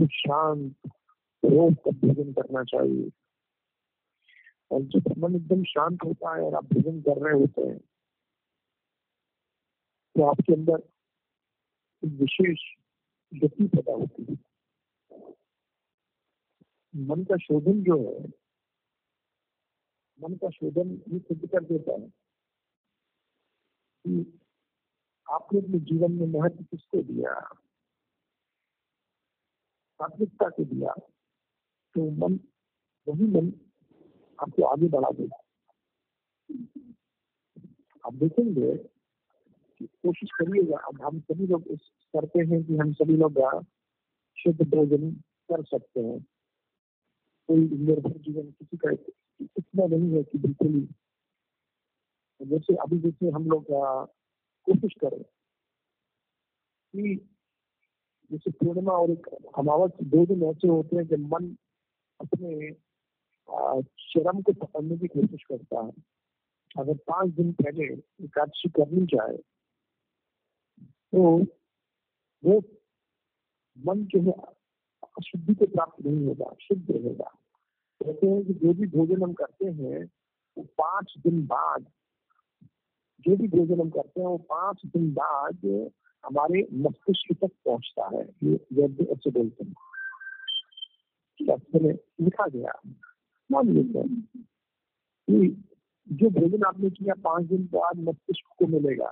बिल्कुल शांत रोक कर भोजन करना चाहिए। और जब मन एकदम शांत होता है और आप भोजन कर रहे होते हैं तो आपके अंदर विशेष गति पैदा होती है। मन का शोधन जो है, मन का शोधन ये सिद्ध कर देता है कि आपने अपने जीवन में महत्व किसको दिया? प्राथमिकता को दिया तो मन, वही मन आपको आगे बढ़ा देगा। आप देखेंगे कोशिश करिएगा, अब हम सभी लोग इस करते हैं कि हम सभी लोग शुद्ध भोजन कर सकते हैं। कोई निर्भर जीवन किसी का इतना नहीं है कि बिल्कुल ही। जैसे अभी जैसे हम लोग कोशिश करें कि जैसे पूर्णिमा और एक अमावस दो दिन ऐसे होते हैं कि मन अपने शर्म को पकड़ने की कोशिश करता है। अगर पाँच दिन पहले एकादशी करनी चाहे तो वो मन जो है, अशुद्धि को प्राप्त नहीं होगा, शुद्ध रहेगा। कहते हैं कि जो भी भोजन हम करते हैं, वो पाँच दिन बाद, जो भी भोजन हम करते हैं, वो पाँच दिन बाद हमारे मस्तिष्क तक पहुँचता है ये वैद्य ऐसे बोलते हैं। में लिखा गया। मान कि जो भोजन आपने किया पाँच दिन बाद मस्तिष्क को मिलेगा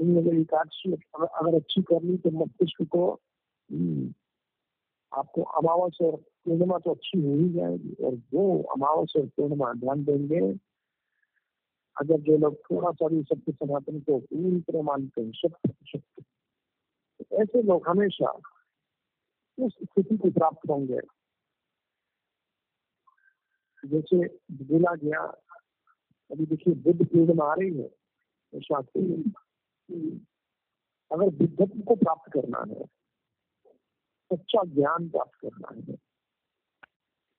अगर एकादशी अगर अच्छी कर ली तो मस्तिष्क को हम्म, आपको अमावस और पूर्णिमा तो अच्छी हो ही जाएगी और वो अमावस और पूर्णिमा ध्यान देंगे। अगर जो लोग थोड़ा सा भी सत्य सनातन को पूरी तरह मानते हैं शत प्रतिशत तो ऐसे लोग हमेशा उस स्थिति को प्राप्त होंगे। जैसे बोला गया, अभी देखिए बुद्ध पूर्णिमा आ रही है शास्त्री अगर बुद्धत्व को प्राप्त करना है, सच्चा ज्ञान प्राप्त करना है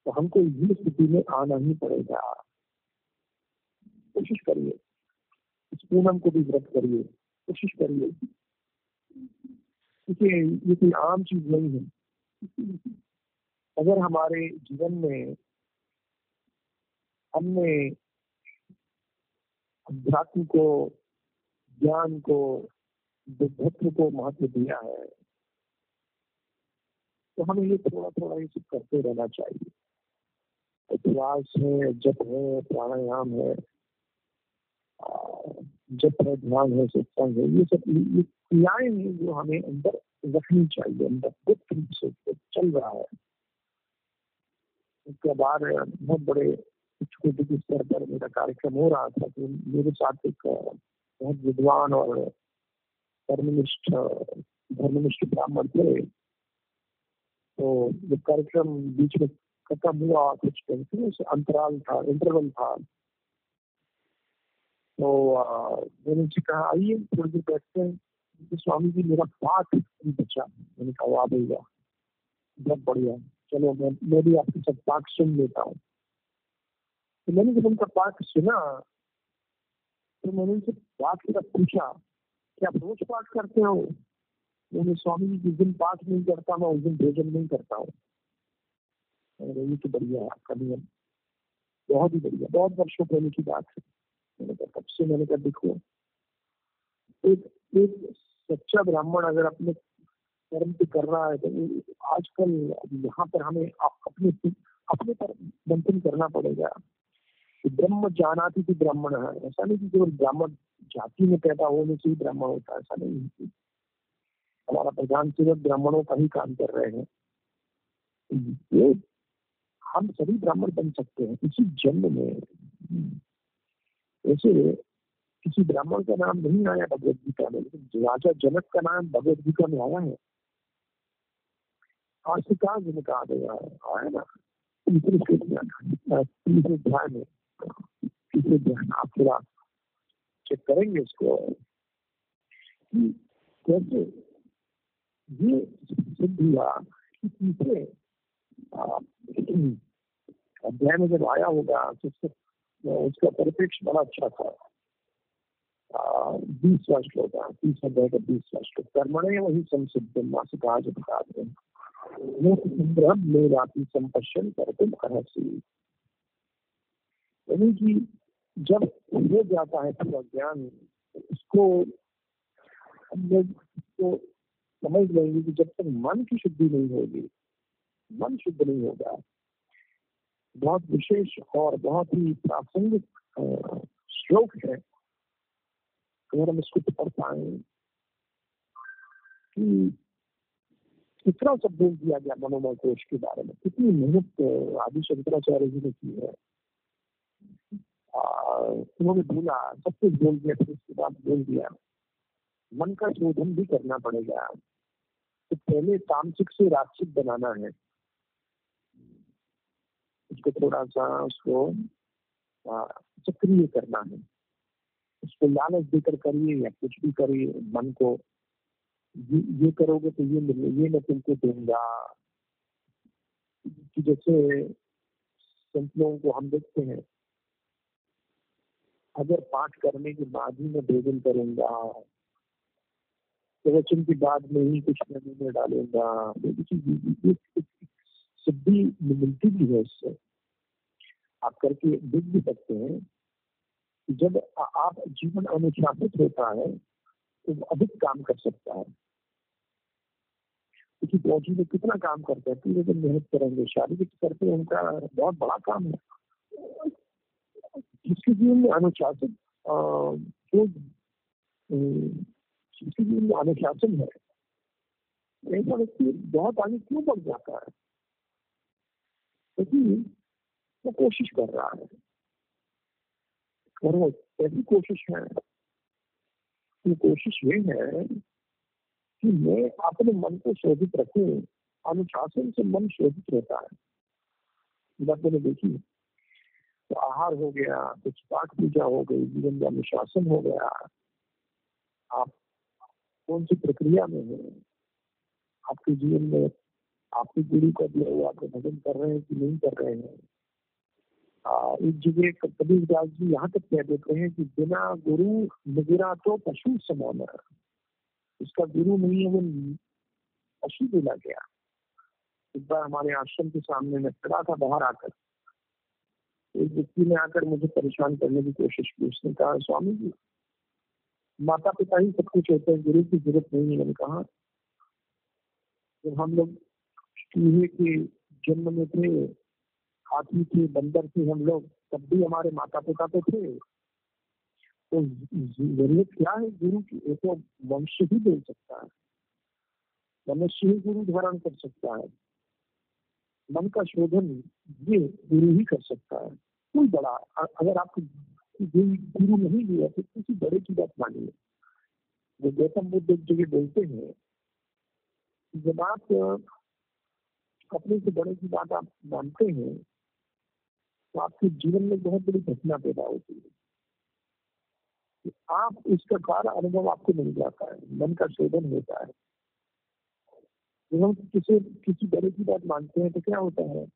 तो हमको इसी स्थिति में आना ही पड़ेगा। कोशिश करिए। इस पूनम को भी व्रत करिए। कोशिश करिए। क्योंकि ये कोई आम चीज़ नहीं है। अगर हमारे जीवन में हमने अध्यात्म को, ज्ञान को, बुद्धत्व को महत्व दिया है तो हमें ये थोड़ा थोड़ा ये सब करते रहना चाहिए। उपवास है, जप है, प्राणायाम है। जप है ध्यान है सत्संग है, ये सब ये क्रियाएँ हैं जो हमें अंदर रखनी चाहिए, अंदर गुप्त रूप से चल रहा है। उसके बाद बहुत बड़े छोटे के स्तर पर मेरा कार्यक्रम हो रहा था तो मेरे साथ एक बहुत विद्वान और धर्मनिष्ठ धर्मनिष्ठ ब्राह्मण थे। तो जो कार्यक्रम बीच में खत्म हुआ, कुछ अंतराल था इंटरवल था। तो मैंने उनसे कहा, आइए, थोड़ी देर बैठते हैं। तो स्वामी जी, मेरा पाठ नहीं बचा। मैंने कहा, वाह भैया, बहुत बढ़िया। चलो, मैं मैं भी आपके साथ पाठ सुन लेता हूँ। तो मैंने जब उनका पाठ सुना तो मैंने उनसे पाठ की पूछा, क्या रोज पाठ करते हो? मैंने, स्वामी जी, जिस दिन पाठ नहीं करता, मैं उस दिन भोजन नहीं करता हूँ। ये तो बढ़िया है, आपका नियम। बहुत ही बढ़िया, बहुत वर्षों पहले की बात है। मैंने कहा कब से मैंने कहा, देखो, एक एक सच्चा ब्राह्मण अगर अपने कर्म पे कर रहा है तो आजकल यहाँ पर हमें अपने अपने पर मंथन करना पड़ेगा। ब्रह्म जाना थी ब्राह्मण है। ऐसा नहीं कि केवल ब्राह्मण जाति में पैदा होने से ही ब्राह्मण होता है, ऐसा नहीं है हमारा प्रधान सेवक ब्राह्मणों का ही काम कर रहे हैं। ये हम सभी ब्राह्मण बन सकते हैं। इसी जन्म में ऐसे किसी ब्राह्मण का नाम नहीं आया भगवत गीता में, लेकिन राजा जनक का नाम भगवत गीता में आया है। आज से कहा जनक आ गया आया ना। तीसरे तीसरे ध्यान है तीसरे आप थोड़ा चेक करेंगे इसको कैसे ये सिद्ध हुआ कि तीसरे अध्याय में जब आया होगा तो उसका परिप्रेक्ष्य बड़ा अच्छा था। बीसवा श्लोक तीस अध्याय का बीसवा श्लोक कर्मणे वही संसिद्ध मासिक आज बता दें संग्रह मेरापी संपशन करते अहसी यानी कि जब हो जाता है पूरा ज्ञान उसको हम लोग को समझ लेंगे कि जब तक मन की शुद्धि नहीं होगी, मन शुद्ध नहीं होगा बहुत विशेष और बहुत ही प्रासंगिक श्लोक है। अगर हम इसको पढ़ पाए कि कितना सब बोल दिया गया मनोमय कोष के बारे में, कितनी मेहनत आदि शंकराचार्य जी ने की है। उन्होंने बोला, सब कुछ बोल दिया, फिर उसके बाद बोल दिया, मन का शोधन भी करना पड़ेगा। तो पहले तामसिक से राक्षिक बनाना है। उसको थोड़ा सा उसको सक्रिय करना है। उसको लालच देकर करिए या कुछ भी करिए मन को ये, करोगे तो ये मिले ये मैं तुमको दूँगा। कि जैसे संत को हम देखते हैं अगर पाठ करने के बाद ही मैं भोजन करूँगा प्रवचन के बाद में ही कुछ मैं में डालूँगा सिद्धि मिलती भी है इससे आप करके देख भी सकते हैं जब आप जीवन अनुशासित होता है तो अधिक काम कर सकता है। क्योंकि फौजी में कितना काम करते हैं पूरे दिन मेहनत करेंगे, शारीरिक स्तर पर उनका बहुत बड़ा काम है। जिसके जीवन में अनुशासित जो जिसके जीवन में अनुशासन है, ऐसा व्यक्ति बहुत आगे क्यों बढ़ जाता है? क्योंकि वो कोशिश कर रहा है। और वो ऐसी कोशिश है। कि कोशिश ये है कि मैं अपने मन को शोधित रखूँ, अनुशासन से मन शोधित रहता है। मैंने देखी। तो आहार हो गया, कुछ पाठ पूजा हो गई, जीवन का अनुशासन हो गया। आप कौन सी प्रक्रिया में है? आपके जीवन में आपके गुरु का दिया हुआ आप भजन कर रहे हैं कि नहीं कर रहे हैं? एक जगह कबीर दास जी यहाँ तक कह देते हैं कि बिना गुरु निगरा तो पशु समान उसका गुरु नहीं है, वो पशु बोला गया। एक बार हमारे आश्रम के सामने में खड़ा था, बाहर आकर। एक व्यक्ति ने आकर मुझे परेशान करने की कोशिश की। उसने कहा, स्वामी जी माता पिता ही सब कुछ होते हैं, गुरु की ज़रूरत नहीं है। मैंने कहा, जब हम लोग चूहे के जन्म में थे हाथी थे बंदर थे हम लोग तब भी हमारे माता पिता तो थे। तो ज़रूरत क्या है गुरु की? एक तो मनुष्य ही बोल सकता है। मनुष्य ही गुरु धारण कर सकता है। मन का शोधन ये गुरु ही कर सकता है। कोई बड़ा अगर आपको गुरु नहीं लिया तो किसी बड़े की बात मानिए। वो गौतम बुद्ध एक जगह बोलते हैं, जब आप अपने से बड़े की बात आप मानते हैं तो आपके जीवन में बहुत बड़ी घटना पैदा होती है। आप इसका सारा अनुभव आपको मिल जाता है, मन का शोधन होता है। जब हम किसी किसी बड़े की बात मानते हैं तो क्या होता है?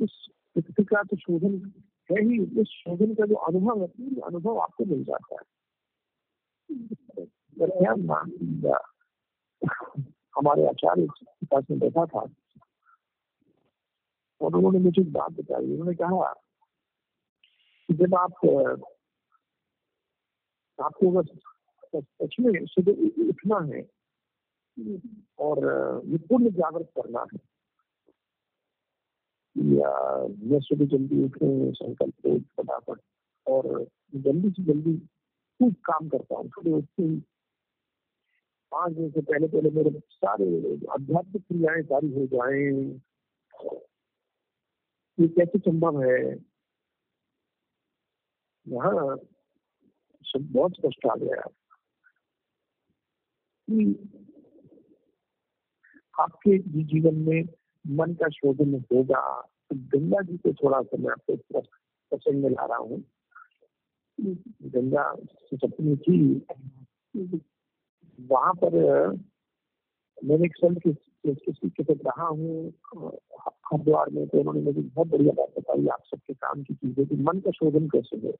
उस व्यक्ति का तो शोधन है ही, उस शोधन का जो अनुभव है अनुभव आपको मिल जाता है। हमारे आचार्य पास में बैठा था। और उन्होंने मुझे एक बात बताई। उन्होंने कहा कि जब आप, आपको बस सच में सुबह उठना है और ये पुण्य जागृत करना है, या मैं सुबह जल्दी उठे, संकल्प फटाफट, और जल्दी से जल्दी खूब काम करता हूँ सुबह उठते ही पाँच दिन से पहले पहले मेरे सारे आध्यात्मिक क्रियाएँ सारी हो जाए ये कैसे संभव है? यहाँ सब बहुत स्पष्ट आ गया। आपके जीवन में मन का शोधन होगा तो गंगा जी को थोड़ा सा मैं आपको प्रसंग में ला रहा हूँ। गंगा सप्तमी थी। वहाँ पर, मैंने एक संत किसी के साथ रहा हूँ हरिद्वार में तो उन्होंने मुझे बहुत बढ़िया बात बताई आप सबके काम की चीज़ें कि मन का शोधन कैसे है।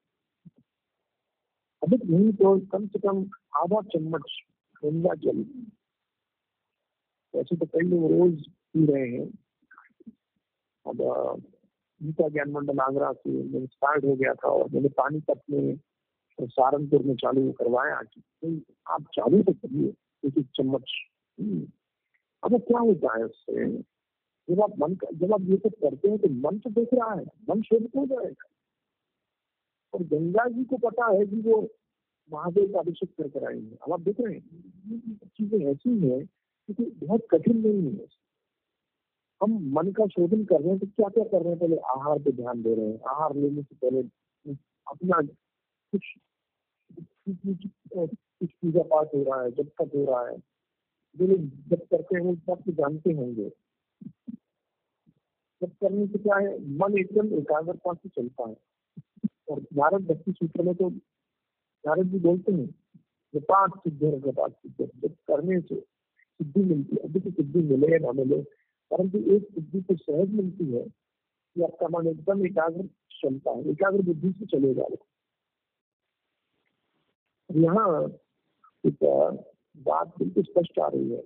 अधिक नहीं तो कम से कम आधा चम्मच गंगा जल। वैसे तो कई लोग रोज पी रहे हैं। अब गीता ज्ञान मंडल आगरा से मैं इंस्पायर्ड हो गया था और मैंने पानीपत में और सहारनपुर में चालू करवाया कि तो आप चालू तो करिए एक एक चम्मच। हम्म। अब क्या होता है उससे? जब आप मन जब आप ये सब करते हैं तो मन तो देख रहा है, मन शुद्ध हो जाएगा। और गंगा जी को पता है कि वो महादेव का अभिषेक कर आएँगे। अब आप देख रहे हैं चीज़ें ऐसी है कि बहुत कठिन नहीं है। हम मन का शोधन कर रहे हैं तो क्या क्या कर रहे हैं? पहले आहार पे ध्यान दे रहे हैं। आहार लेने से पहले अपना कुछ कुछ पूजा पाठ हो रहा है, जब तक हो रहा है। जो लोग जब करते हैं वो सब तो जानते होंगे। जब करने से क्या है? मन एकदम एकाग्रता से चलता है? और नारद भक्ति सूत्र में तो नारद जी बोलते हैं पाँच सिद्धि पाँच सिद्धि जब करने से सिद्धि मिलती है अभी तो सिद्धि मिले या ना मिले, परंतु एक सिद्धि तो सहज मिलती है कि आपका मन एकदम एकाग्र चलता है, एकाग्र बुद्धि से चलेगा यहाँ एक बात बिल्कुल स्पष्ट आ रही है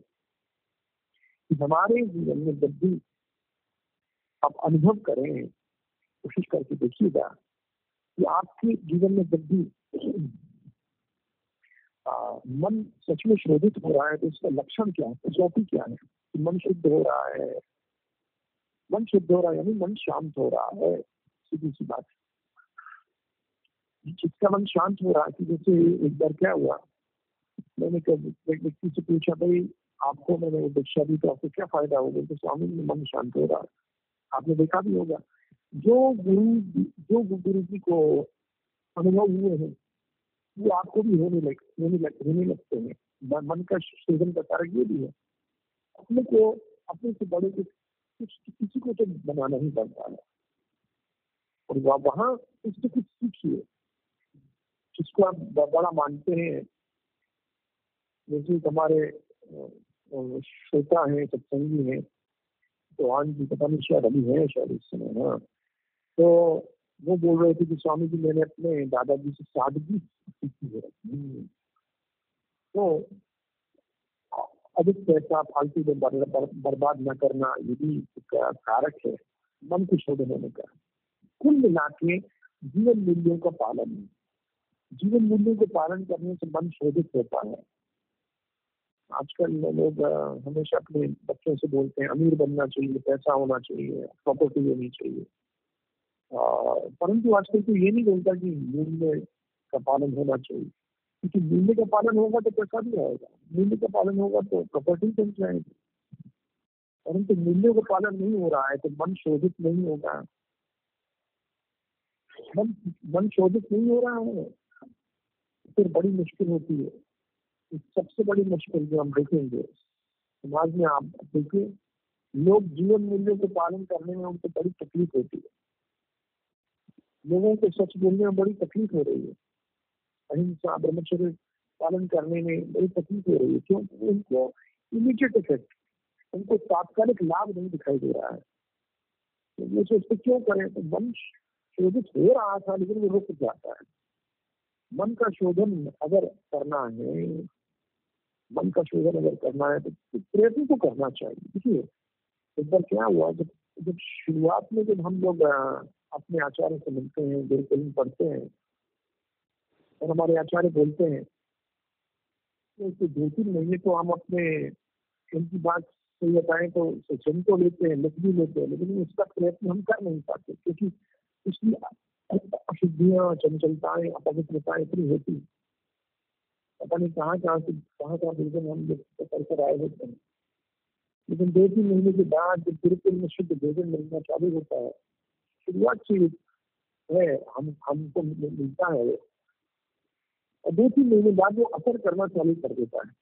कि हमारे जीवन में जब भी आप अनुभव करें, कोशिश करके देखिएगा कि आपके जीवन में जब भी मन सच में शोधित हो रहा है तो उसका लक्षण क्या है, कसौटी क्या है? कि मन शुद्ध हो रहा है। मन शुद्ध हो रहा है, यानी मन शांत हो रहा है, सीधी सी बात। जिसका मन शांत हो रहा है, कि जैसे एक बार क्या हुआ, मैंने व्यक्ति से पूछा, भाई, आपको मैंने दीक्षा दी तो आपको क्या फ़ायदा होगा तो स्वामी मन शांत हो रहा है। आपने देखा भी होगा, जो गुरु जो गुरु जी को अनुभव हुए हैं, वो आपको भी होने लग होने लग, होने लगते हैं। मन का सृजन का कारक ये भी है, अपने को, अपने से बड़े कुछ कुछ किसी को तो बनाना ही पड़ता है। और वहाँ उससे कुछ सीखिए, जिसको आप बड़ा मानते हैं। जैसे हमारे श्रोता है, सत्संगी है तो आज जी पता नहीं शायद अभी है, शायद इस समय हाँ। तो वो बोल रहे थे कि स्वामी जी मैंने अपने दादाजी से सादगी सीखी है। तो अधिक पैसा फालतू में बर्बाद न करना ये भी इसका कारक है। मन को शोधन होने का। कुल मिला के जीवन मूल्यों का पालन। जीवन मूल्यों को पालन करने से मन शोधित होता है। आजकल लोग हमेशा अपने बच्चों से बोलते हैं, अमीर बनना चाहिए, पैसा होना चाहिए प्रॉपर्टी होनी चाहिए। परंतु आजकल तो ये नहीं बोलता कि मूल्य का पालन होना चाहिए। क्योंकि मूल्य का पालन होगा तो पैसा भी आएगा। मूल्य का पालन होगा तो प्रॉपर्टी बन जाएगी। परंतु मूल्यों का पालन नहीं हो रहा है तो मन शोधित नहीं होगा। मन मन शोधित नहीं हो रहा है, फिर बड़ी मुश्किल होती है। सबसे बड़ी मुश्किल जो हम देखेंगे, समाज में आप देखिए, लोग जीवन मूल्यों के पालन करने में उनको बड़ी तकलीफ़ होती है। लोगों को सच बोलने में बड़ी तकलीफ़ हो रही है। अहिंसा, ब्रह्मचर्य पालन करने में बड़ी तकलीफ़ हो रही है। क्योंकि उनको इमीडिएट इफ़ेक्ट उनको तात्कालिक लाभ नहीं दिखाई दे रहा है। तो ये सोचते क्यों करें? तो वंश शोधित हो रहा था, लेकिन वो रुक जाता है। मन का शोधन अगर करना है मन का शोधन अगर करना है तो प्रयत्न तो करना चाहिए। देखिए एक बार क्या हुआ, जब जब शुरुआत में जब हम लोग अपने आचार्य से मिलते हैं गुरुकुल पढ़ते हैं, और हमारे आचार्य बोलते हैं तो दो तीन महीने तो हम अपने, उनकी बात सही बताएँ तो सुन तो लेते हैं, लिख भी लेते हैं, लेकिन उसका प्रयत्न हम कर नहीं पाते, क्योंकि उसकी अशुद्धियाँ, चंचलताएँ, अपवित्रताएँ इतनी होती पता नहीं कहाँ कहाँ से, कहाँ कहाँ भोजन हम कर आए होते हैं लेकिन दो तीन महीने के बाद जब बिल्कुल में शुद्ध भोजन मिलना चालू होता है, शुरुआत से है हम, हमको मिलता है। और दो तीन महीने बाद वो असर करना चालू कर देता है।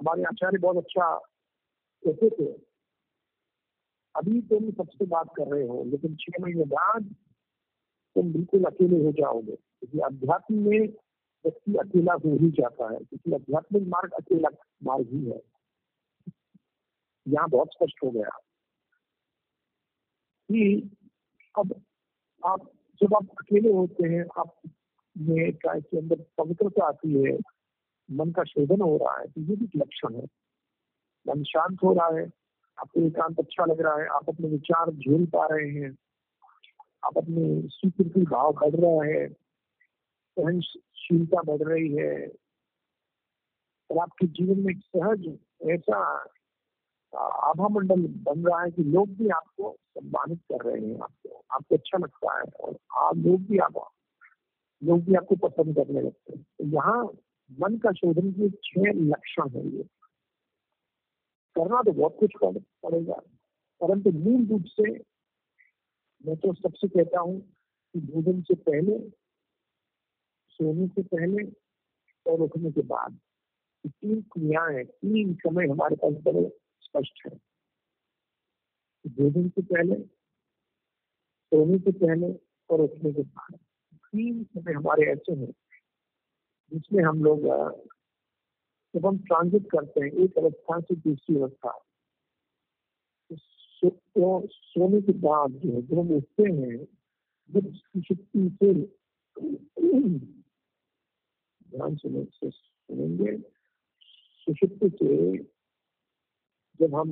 हमारे आचार्य बहुत अच्छा कहते थे, अभी तुम सबसे बात कर रहे हो, लेकिन छह महीने बाद तुम बिल्कुल अकेले हो जाओगे। क्योंकि अध्यात्म में व्यक्ति अकेला हो ही जाता है, क्योंकि आध्यात्मिक मार्ग अकेला मार्ग ही है। यहाँ बहुत स्पष्ट हो गया। कि अब आप जब आप अकेले होते हैं, आप में काय के अंदर पवित्रता आती है, मन का शोधन हो रहा है तो ये भी लक्षण है। मन शांत हो रहा है, आपको एकांत अच्छा लग रहा है, आप अपने विचार झेल पा रहे हैं, आप अपने स्वीकृति भाव बढ़ रहा है सहनशीलता बढ़ रही है। और आपके जीवन में एक सहज ऐसा आभा मंडल बन रहा है कि लोग भी आपको सम्मानित कर रहे हैं, आपको आपको अच्छा लगता है और आप लोग भी आप, लोग भी आपको पसंद करने लगते हैं। तो यहाँ मन का शोधन के छह लक्षण है ये। करना तो बहुत कुछ पड़ेगा, परंतु मूल रूप से मैं तो सबसे कहता हूँ कि भोजन से पहले सोने से पहले और उठने के बाद। तीन क्रियाएँ तीन समय हमारे पास बड़े स्पष्ट है। भोजन से पहले, सोने से पहले और उठने के बाद। तीन समय हमारे ऐसे हैं, जिसमें हम लोग जब हम ट्रांजिट करते हैं, एक अवस्था से दूसरी अवस्था। तो सोने के बाद जो है, जब हम उठते हैं, जब शक्ति से ध्यान सुने सुनेंगे। सुषुप्त से जब हम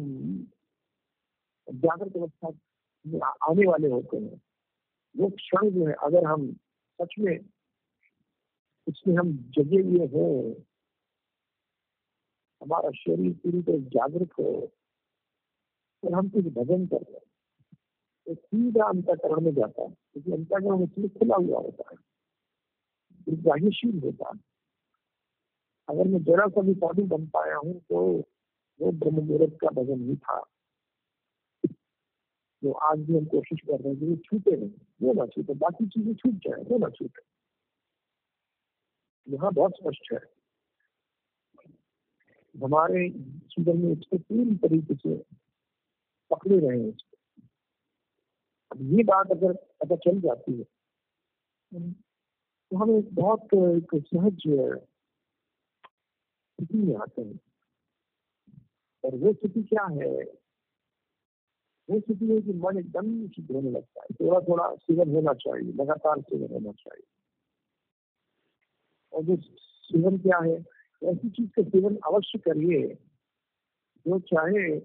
जागृत अवस्था में आने वाले होते हैं, वो क्षण जो है, अगर हम सच में इसमें हम जगे हुए हो, हमारा शरीर पूरी तरह जागृत हो और हम कुछ भजन कर रहे हैं। तो सीधा अंतकरण में जाता है, क्योंकि अंतकरण उसमें खुला हुआ होता है होता है। अगर मैं जरा सा भी साधु बन पाया हूँ तो वो ब्रह्म मुहूर्त का भजन ही था। जो आज भी हम कोशिश कर रहे हैं कि छूटे नहीं, वो ना छूटे, बाकी चीज़ें छूट जाए, वो ना छूटे। यहाँ बहुत स्पष्ट है। हमारे जीवन में इसको पूरी तरीके से पकड़े रहे हैं इसको। अब ये बात अगर पता चल जाती है तो हमें बहुत एक सहज स्थिति में आते हैं? और वो स्थिति क्या है? वो स्थिति है कि मन एकदम शुद्ध होने लगता है। थोड़ा थोड़ा सेवन होना चाहिए, लगातार सेवन होना चाहिए। और जो सेवन क्या है? ऐसी चीज़ का सेवन अवश्य करिए। जो चाहे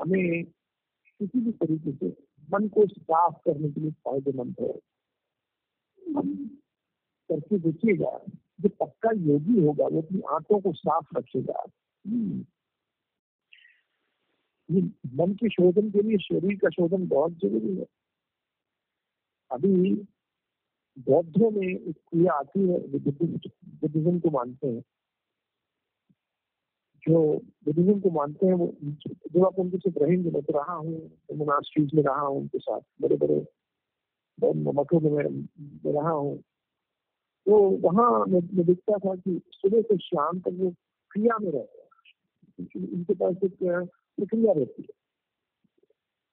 हमें किसी भी तरीके से मन को साफ़ करने के लिए फ़ायदेमंद हो। करके देखिएगा। जो पक्का योगी होगा, वो अपनी आँखों को साफ़ रखेगा। हम्म। ये मन के शोधन के लिए, शरीर का शोधन बहुत ज़रूरी है। अभी बौद्धों में एक क्रिया आती है बुद्धिज्म को मानते हैं। जो बुद्धिज्म को मानते हैं, वो जब आप उनके साथ रहेंगे, मैं तो रहा हूँ मोनास्ट्रीज में रहा हूँ उनके साथ बड़े बड़े मठों में, मैं रहा हूँ। तो वहाँ मैं, देखता था कि सुबह से शाम तक वो क्रिया में रहते हैं। इनके पास एक प्रक्रिया रहती है।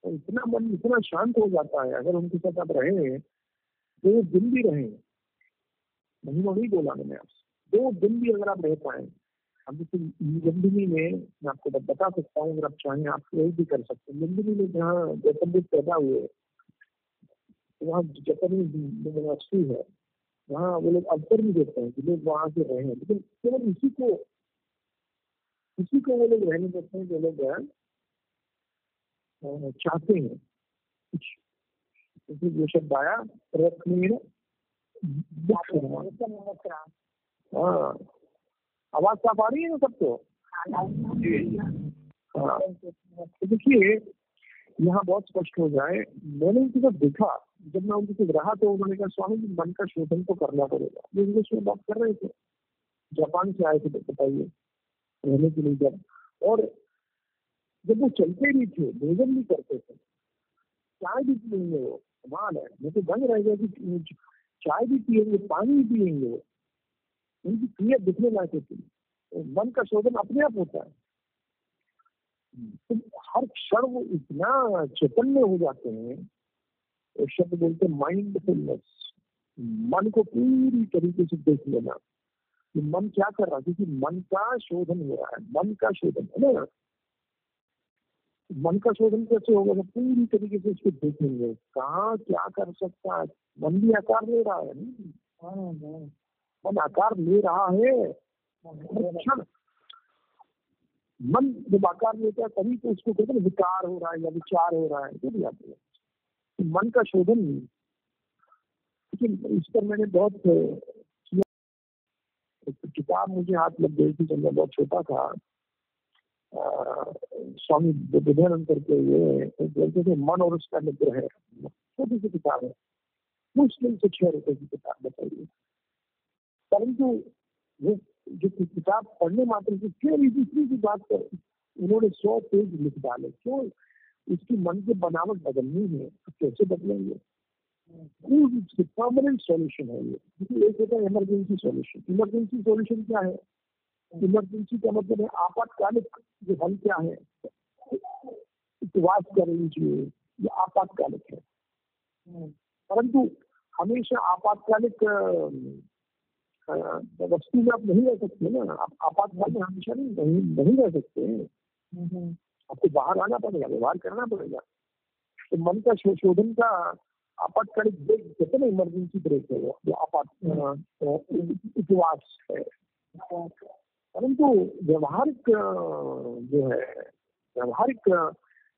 तो इतना मन इतना शांत हो जाता है अगर उनके साथ आप रहे दो दिन भी रहे महीनों नहीं बोला मैंने आपसे दो दिन भी अगर आप रह पाए अब जैसे लुम्बिनी में मैं आपको बता सकता हूँ अगर आप चाहें आप वही भी कर सकते हैं। लुम्बिनी में जहाँ बुद्ध पैदा हुए वहाँ जापानीज यूनिवर्सिटी है वहाँ वो लोग अवसर भी देते हैं कि लोग वहाँ से रहे हैं। लेकिन केवल इसी को इसी को वो लोग रहने देते हैं जो लोग चाहते हैं। कुछ जो शब्द आया हाँ। आवाज़ साफ़ आ रही है ना सबको? हाँ। तो देखिए यहाँ बहुत स्पष्ट हो जाए मैंने उनकी जब देखा जब मैं उनके साथ रहा तो उन्होंने कहा, स्वामी जी, मन का शोधन तो करना पड़ेगा। वो इंग्लिश में बात कर रहे थे, जापान से आए थे बताइए, रहने के लिए जब। और जब वो चलते भी थे, भोजन भी करते थे, चाय भी पियेंगे वो, कमाल है। मैं तो बंद रह गया कि चाय भी पियेंगे, पानी भी पियेंगे वो। उनकी क्रिया दिखने लायक होती है तो मन का शोधन अपने आप होता है। तो हर क्षण वो इतना चैतन्य हो जाते हैं शब्द बोलते माइंडफुलनेस मन को पूरी तरीके से देख लेना। कि मन क्या कर रहा है? क्योंकि मन का शोधन हो रहा है। मन का शोधन, है ना? मन का शोधन कैसे होगा? तो पूरी तरीके से इसको देखेंगे। कहा क्या कर सकता है? मन भी आकार ले रहा है मन आकार ले रहा है। मन जब आकार लेता है, तभी तो उसको कहते हैं विकार हो रहा है या विचार हो रहा है। जो भी तो मन का शोधन नहीं। लेकिन इस पर मैंने बहुत किताब मुझे हाथ लग गई थी जब मैं बहुत छोटा था। स्वामी बुद्धानंद करके ये बोलते थे, मन और उसका मित्र है। छोटी सी किताब है। मुश्किल से छह रुपए की किताब बताइए। परंतु वो जो किताब पढ़ने मात्र से क्यों दूसरी की बात कर उन्होंने सौ पेज लिख डाले। क्यों? इसकी मन की बनावट बदलनी है तो कैसे बदलेंगे? परमानेंट सॉल्यूशन है ये। एक होता है इमरजेंसी सॉल्यूशन इमरजेंसी सॉल्यूशन क्या है? इमरजेंसी का मतलब है आपातकालिक जो हल क्या है? उपवास कर लीजिए ये आपातकालिक है। परंतु हमेशा आपातकालिक वस्तु में आप नहीं रह सकते ना। आप आपातकाल में हमेशा नहीं नहीं, नहीं रह सकते। आपको बाहर आना पड़ेगा व्यवहार करना पड़ेगा। तो मन का संशोधन का आपातकालिक ब्रेक कहते ना इमरजेंसी ब्रेक है वो जो आपात उपवास है। परंतु व्यवहारिक जो है व्यवहारिक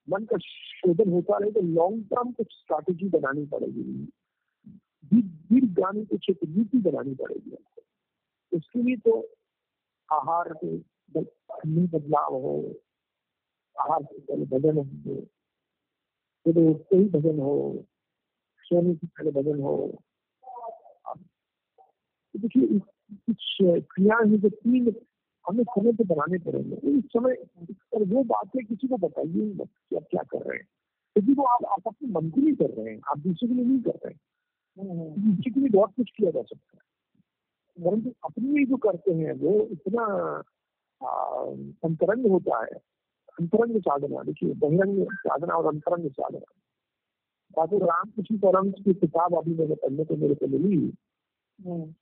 मन का शोधन होता रहे तो लॉन्ग टर्म कुछ स्ट्रैटेजी बनानी पड़ेगी। दीर्घगामी कुछ एक नीति बनानी पड़ेगी उसके लिए तो आहार में बदलाव हो आहार से पहले भजन होंगे फिर उठते ही भजन हो सोने से पहले भजन हो। देखिए कुछ क्रिया है जो तीन हमें समय पे बनाने पड़ेंगे। इस समय पर वो बातें किसी को बताइए कि आप क्या कर रहे हैं। क्योंकि वो आप आप अपने मन के लिए कर रहे हैं आप दूसरे के लिए नहीं कर रहे हैं। दूसरे के लिए बहुत कुछ किया जा सकता है। परंतु अपने लिए जो करते हैं वो इतना अंतरंग होता है अंतरंग साधना देखिए बहिरंग साधना और अंतरंग साधना ठाकुर रामकृष्ण परम की किताब अभी मैंने पढ़ने को मेरे को मिली।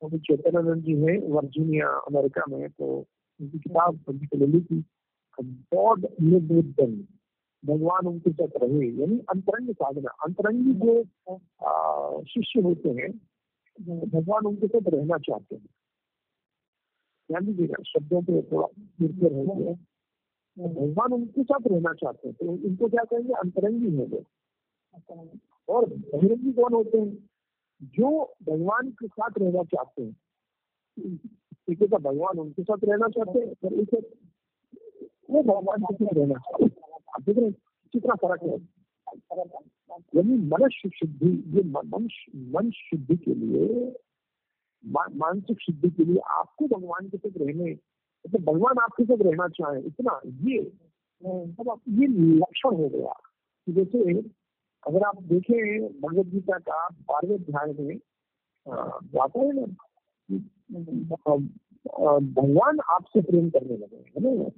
अभी चेतनानंद जी है वर्जीनिया अमेरिका में तो उनकी किताब पर्टिकुलरली की गॉड लिव विद देम। भगवान उनके साथ रहे यानी अंतरंग साधना अंतरंगी जो शिष्य होते हैं भगवान उनके साथ रहना चाहते हैं। ध्यान दीजिएगा शब्दों पे थोड़ा निर्भर है भगवान उनके साथ रहना चाहते हैं तो इनको क्या कहेंगे? अंतरंगी है वो। और बहिरंगी कौन होते हैं? जो भगवान के साथ रहना चाहते हैं। ठीक है भगवान उनके साथ रहना चाहते हैं पर उसे वो भगवान के साथ रहना चाहते हैं। आप देख रहे हैं कितना फ़र्क है। यानी मनुष्य शुद्धि ये मन मन शुद्धि के लिए मानसिक शुद्धि के लिए आपको भगवान के साथ रहने तो भगवान आपके साथ रहना चाहे इतना ये अब आप ये लक्षण हो गया। जैसे अगर आप देखें भगवत गीता का बारहवें अध्याय में जाता है ना भगवान आपसे प्रेम करने लगे है ना?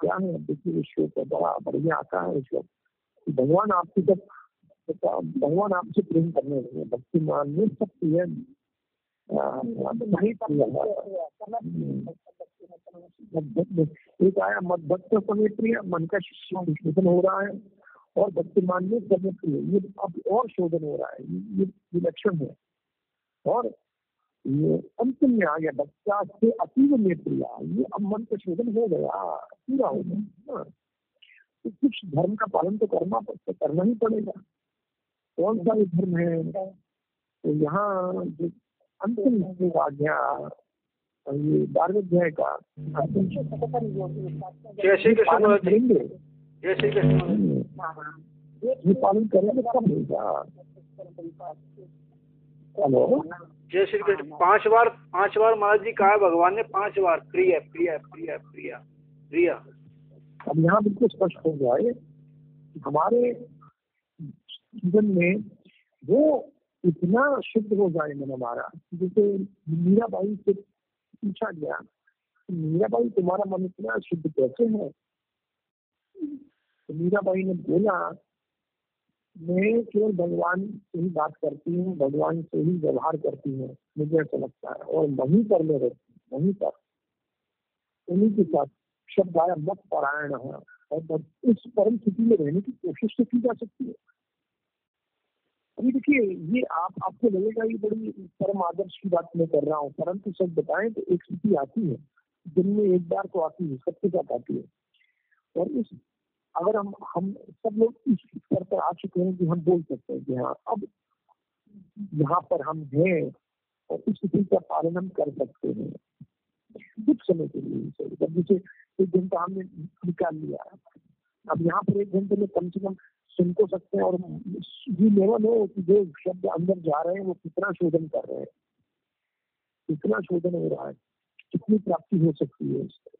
क्या है? देखिए विश्व का बड़ा बढ़िया आता है विश्व भगवान आपकी जब भगवान आपसे प्रेम करने लगे भक्ति मान में सब प्रिय एक आया भक्त समय प्रिय मन का शोधन हो रहा है और भक्तिमान में समय प्रिय ये अब और शोधन हो रहा है ये विलक्षण है। और ये अंतिम में आ गया बच्चा से अतीव में प्रिया ये अब मन का शोधन हो गया पूरा हो गया हाँ। तो कुछ धर्म का पालन तो करना तो करना ही पड़ेगा। कौन सा भी धर्म है? तो यहाँ जो अंतिम जो आ गया ये बारहवें अध्याय का अंतिम जैसे करेंगे। जैसे ये पालन करेंगे कब होगा। हेलो। जय श्री कृष्ण। पाँच बार पाँच बार महाराज जी कहा भगवान ने पाँच बार प्रिय प्रिय प्रिय प्रिय प्रिय। अब यहाँ बिल्कुल स्पष्ट हो जाए हमारे जीवन में वो इतना शुद्ध हो जाए मन हमारा। जैसे मीरा बाई से पूछा गया। मीरा बाई तुम्हारा मन इतना शुद्ध कैसे है? तो मीरा बाई ने बोला, मैं केवल भगवान से ही बात करती हूँ, भगवान से ही व्यवहार करती हूँ, मुझे ऐसा लगता है। और वहीं पर मैं रहती हूँ, वहीं पर। उन्हीं के साथ शब्द आया मत पारायण है और उस परम स्थिति में रहने की कोशिश तो की जा सकती है। अभी देखिए, ये आप, आपको लगेगा ये बड़ी परम आदर्श की बात मैं कर रहा हूँ, परंतु सब बताएँ तो एक स्थिति आती है, दिन में एक बार तो आती है, सबके साथ आती है। पर हम हम सब लोग इस स्तर पर आ चुके हैं कि हम बोल सकते हैं कि हाँ अब यहाँ पर हम हैं और इस स्थिति का पालन हम कर सकते हैं। कुछ समय के लिए जैसे एक घंटा हमने निकाल लिया, अब यहाँ पर एक घंटे में कम से कम सुन को सकते हैं और ये लेवल हो कि जो शब्द अंदर जा रहे हैं, वो कितना शोधन कर रहे हैं। कितना शोधन हो रहा है, कितनी प्राप्ति हो सकती है इससे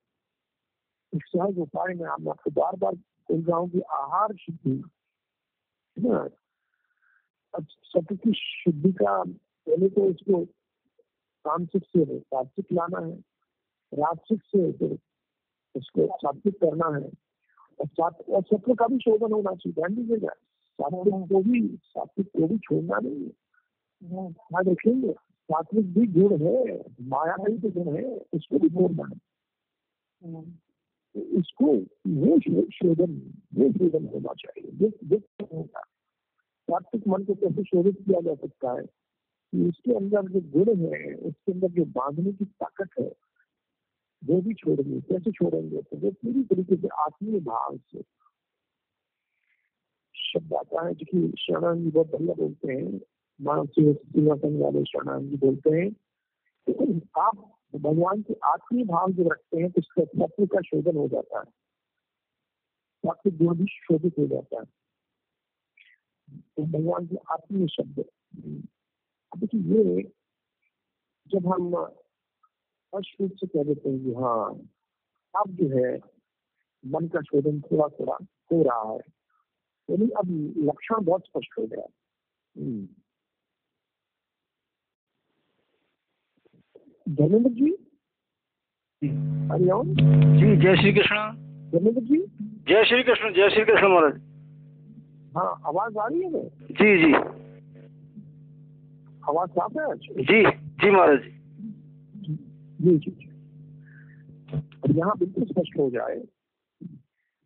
एक सहज उपाय में मैं आपको बार बार बोल रहा हूँ कि आहार शुद्धि अब सत्य की शुद्धि का पहले तो इसको तांत्रिक से सात्विक लाना है, राजसिक से फिर उसको सात्विक करना है। और सात का भी शोधन होना चाहिए ध्यान दीजिएगा सात्विक को भी सात्विक को भी छोड़ना नहीं है। हाँ देखेंगे सात्विक भी गुण है माया का भी गुण है उसको भी छोड़ना है। इसको वो शोधन वो शोधन होना चाहिए होगा सात्विक मन को कैसे शोधित किया जा सकता है कि उसके अंदर जो गुण है उसके अंदर जो बांधने की ताकत है वो भी छोड़ेंगे, कैसे छोड़ेंगे? तो वो पूरी तरीके से आत्मीय भाव से शब्द आता है जो कि जी बहुत बढ़िया बोलते हैं। मानव सिंहासन वाले शरण जी बोलते हैं। तो आप भगवान के आत्मीय भाव जो रखते हैं तो उसका तत्व का शोधन हो जाता है। आपके गुण भी शोधित हो जाता है। तो भगवान के आत्मीय शब्द। अब देखिए, ये जब हम स्पष्ट रूप से कह देते हैं कि हाँ अब जो है मन का शोधन थोड़ा थोड़ा हो रहा है। यानी अब लक्षण बहुत स्पष्ट हो गया। हम्म। धर्मेंद्र जी? हरिओम जी जय श्री कृष्ण। धर्मेंद्र जी? जय श्री कृष्ण जय श्री कृष्ण महाराज। हाँ आवाज़ आ रही है? जी जी। आवाज़ साफ़ है जी जी महाराज जी। जी और यहाँ बिल्कुल स्पष्ट हो जाए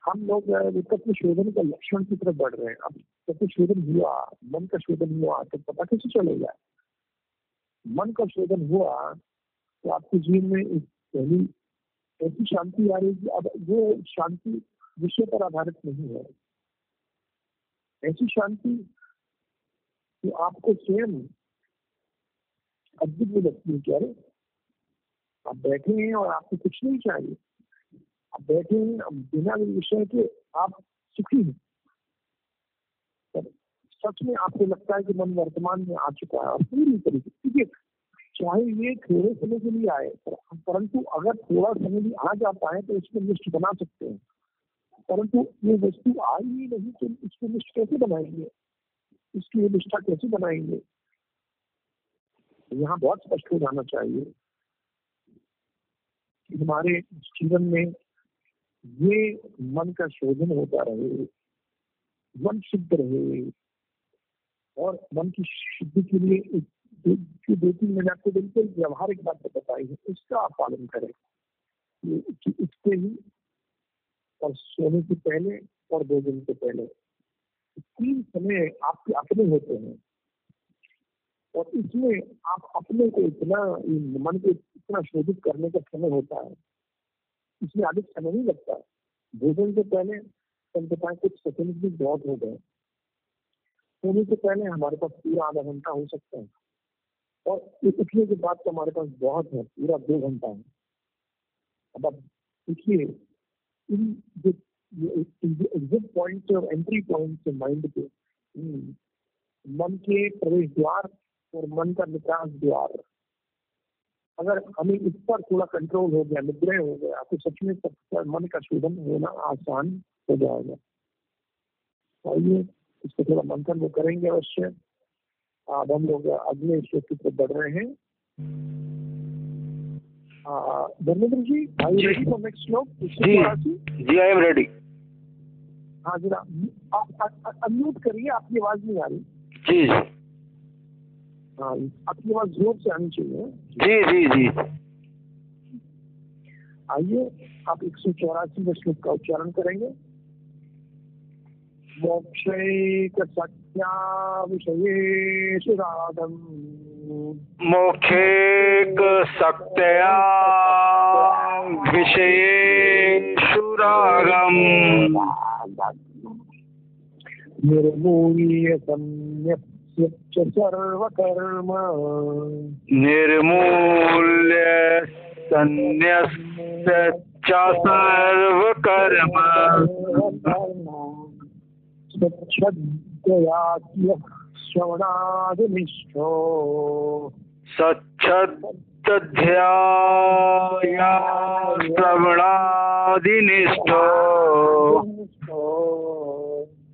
हम लोग तत्व शोधन का लक्षण की तरफ़ बढ़ रहे हैं। अब तत्व शोधन हुआ, मन का शोधन हुआ तो पता कैसे चलेगा? मन का शोधन हुआ तो आपके जीवन में एक पहली, ऐसी शांति आ रही है अब वो शांति विषय पर आधारित नहीं है। ऐसी शांति कि आपको स्वयं अद्भुत भी लगती है, क्या आप बैठे हैं और आपको कुछ नहीं चाहिए। आप बैठे हैं बिना विषय के आप सुखी हैं। सच में आपको लगता है कि मन वर्तमान में आ चुका है और पूरी तरीके क्योंकि चाहे ये थोड़े समय के लिए आए परंतु अगर थोड़ा समय भी आ जाता है तो इसमें लिस्ट बना सकते हैं। परंतु ये वस्तु आई ही नहीं तो इसको लिस्ट कैसे बनाएँगे? इसकी ये निष्ठा कैसे बनाएँगे? यहाँ बहुत स्पष्ट हो जाना चाहिए कि हमारे जीवन में ये मन का शोधन होता रहे, मन शुद्ध रहे, और मन की शुद्धि के लिए दो तीन मैंने आपको बिल्कुल व्यवहारिक बात बताई है, उसका आप पालन करें। कि इसके ही और सोने से पहले और दो दिन से पहले, तीन समय आपके अपने होते हैं। और इसमें आप अपने को इतना मन को इतना शोधित करने का समय होता है। इसमें अधिक समय नहीं लगता। भोजन से पहले से कम कुछ सेकंड भी बहुत हो गए। सोने से पहले हमारे पास पूरा आधा घंटा हो सकता है। और उठने के बाद तो हमारे पास बहुत है पूरा दो घंटा है। अब आप देखिए इन जो एग्जिट पॉइंट और एंट्री पॉइंट माइंड के हम्म, मन के प्रवेश द्वार और मन का निकास द्वार। अगर हमें इस पर थोड़ा कंट्रोल हो गया निग्रह हो गया तो सच में मन का शोधन होना आसान हो जाएगा। आइए इसको थोड़ा मंथन वो करेंगे अवश्य। अब हम लोग अगले श्लोक की तरफ़ बढ़ रहे हैं। Dharmendra ji I ready for next श्लोक? जी आई एम रेडी हाँ जरा आप अनम्यूट करिए आपकी आवाज़ नहीं आ रही। जी जी। आपकी आवाज़ ज़ोर से आनी चाहिए। जी जी जी। आइए आप एक सौ चौरासी श्लोक का उच्चारण करेंगे। मोक्षैकसत्या विषयेषु रागम् मोक्षेकसक्तया विषयेषु रागम् निर्मूल्य सम्यक् च सर्वकर्म निर्मूल्य सन्न्यस्य च सर्वकर्म। स्वच्छदयात्य श्रवणादिनिष्ठो सच्छध्याया श्रवणादिनिष्ठो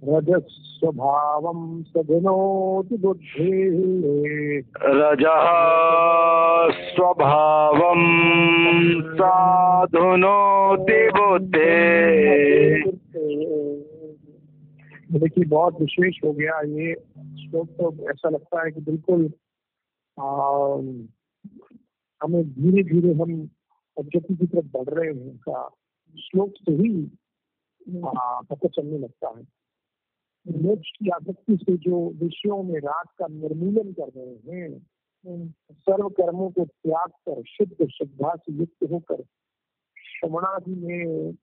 रजस्वभावं सधुनोति बुद्धिः। रजः स्वभावं साधुनोति बुद्धे। देखिए बहुत विशेष हो गया ये श्लोक तो ऐसा लगता है कि बिल्कुल आ, हमें धीरे धीरे हम अब्जति की तरफ़ बढ़ रहे हैं। का श्लोक से ही पता चलने लगता है। मोक्ष की आसक्ति से जो विषयों में राग का निर्मूलन कर रहे हैं सर्व कर्मों को त्याग कर शुद्ध श्रद्धा से युक्त होकर श्रवणादि में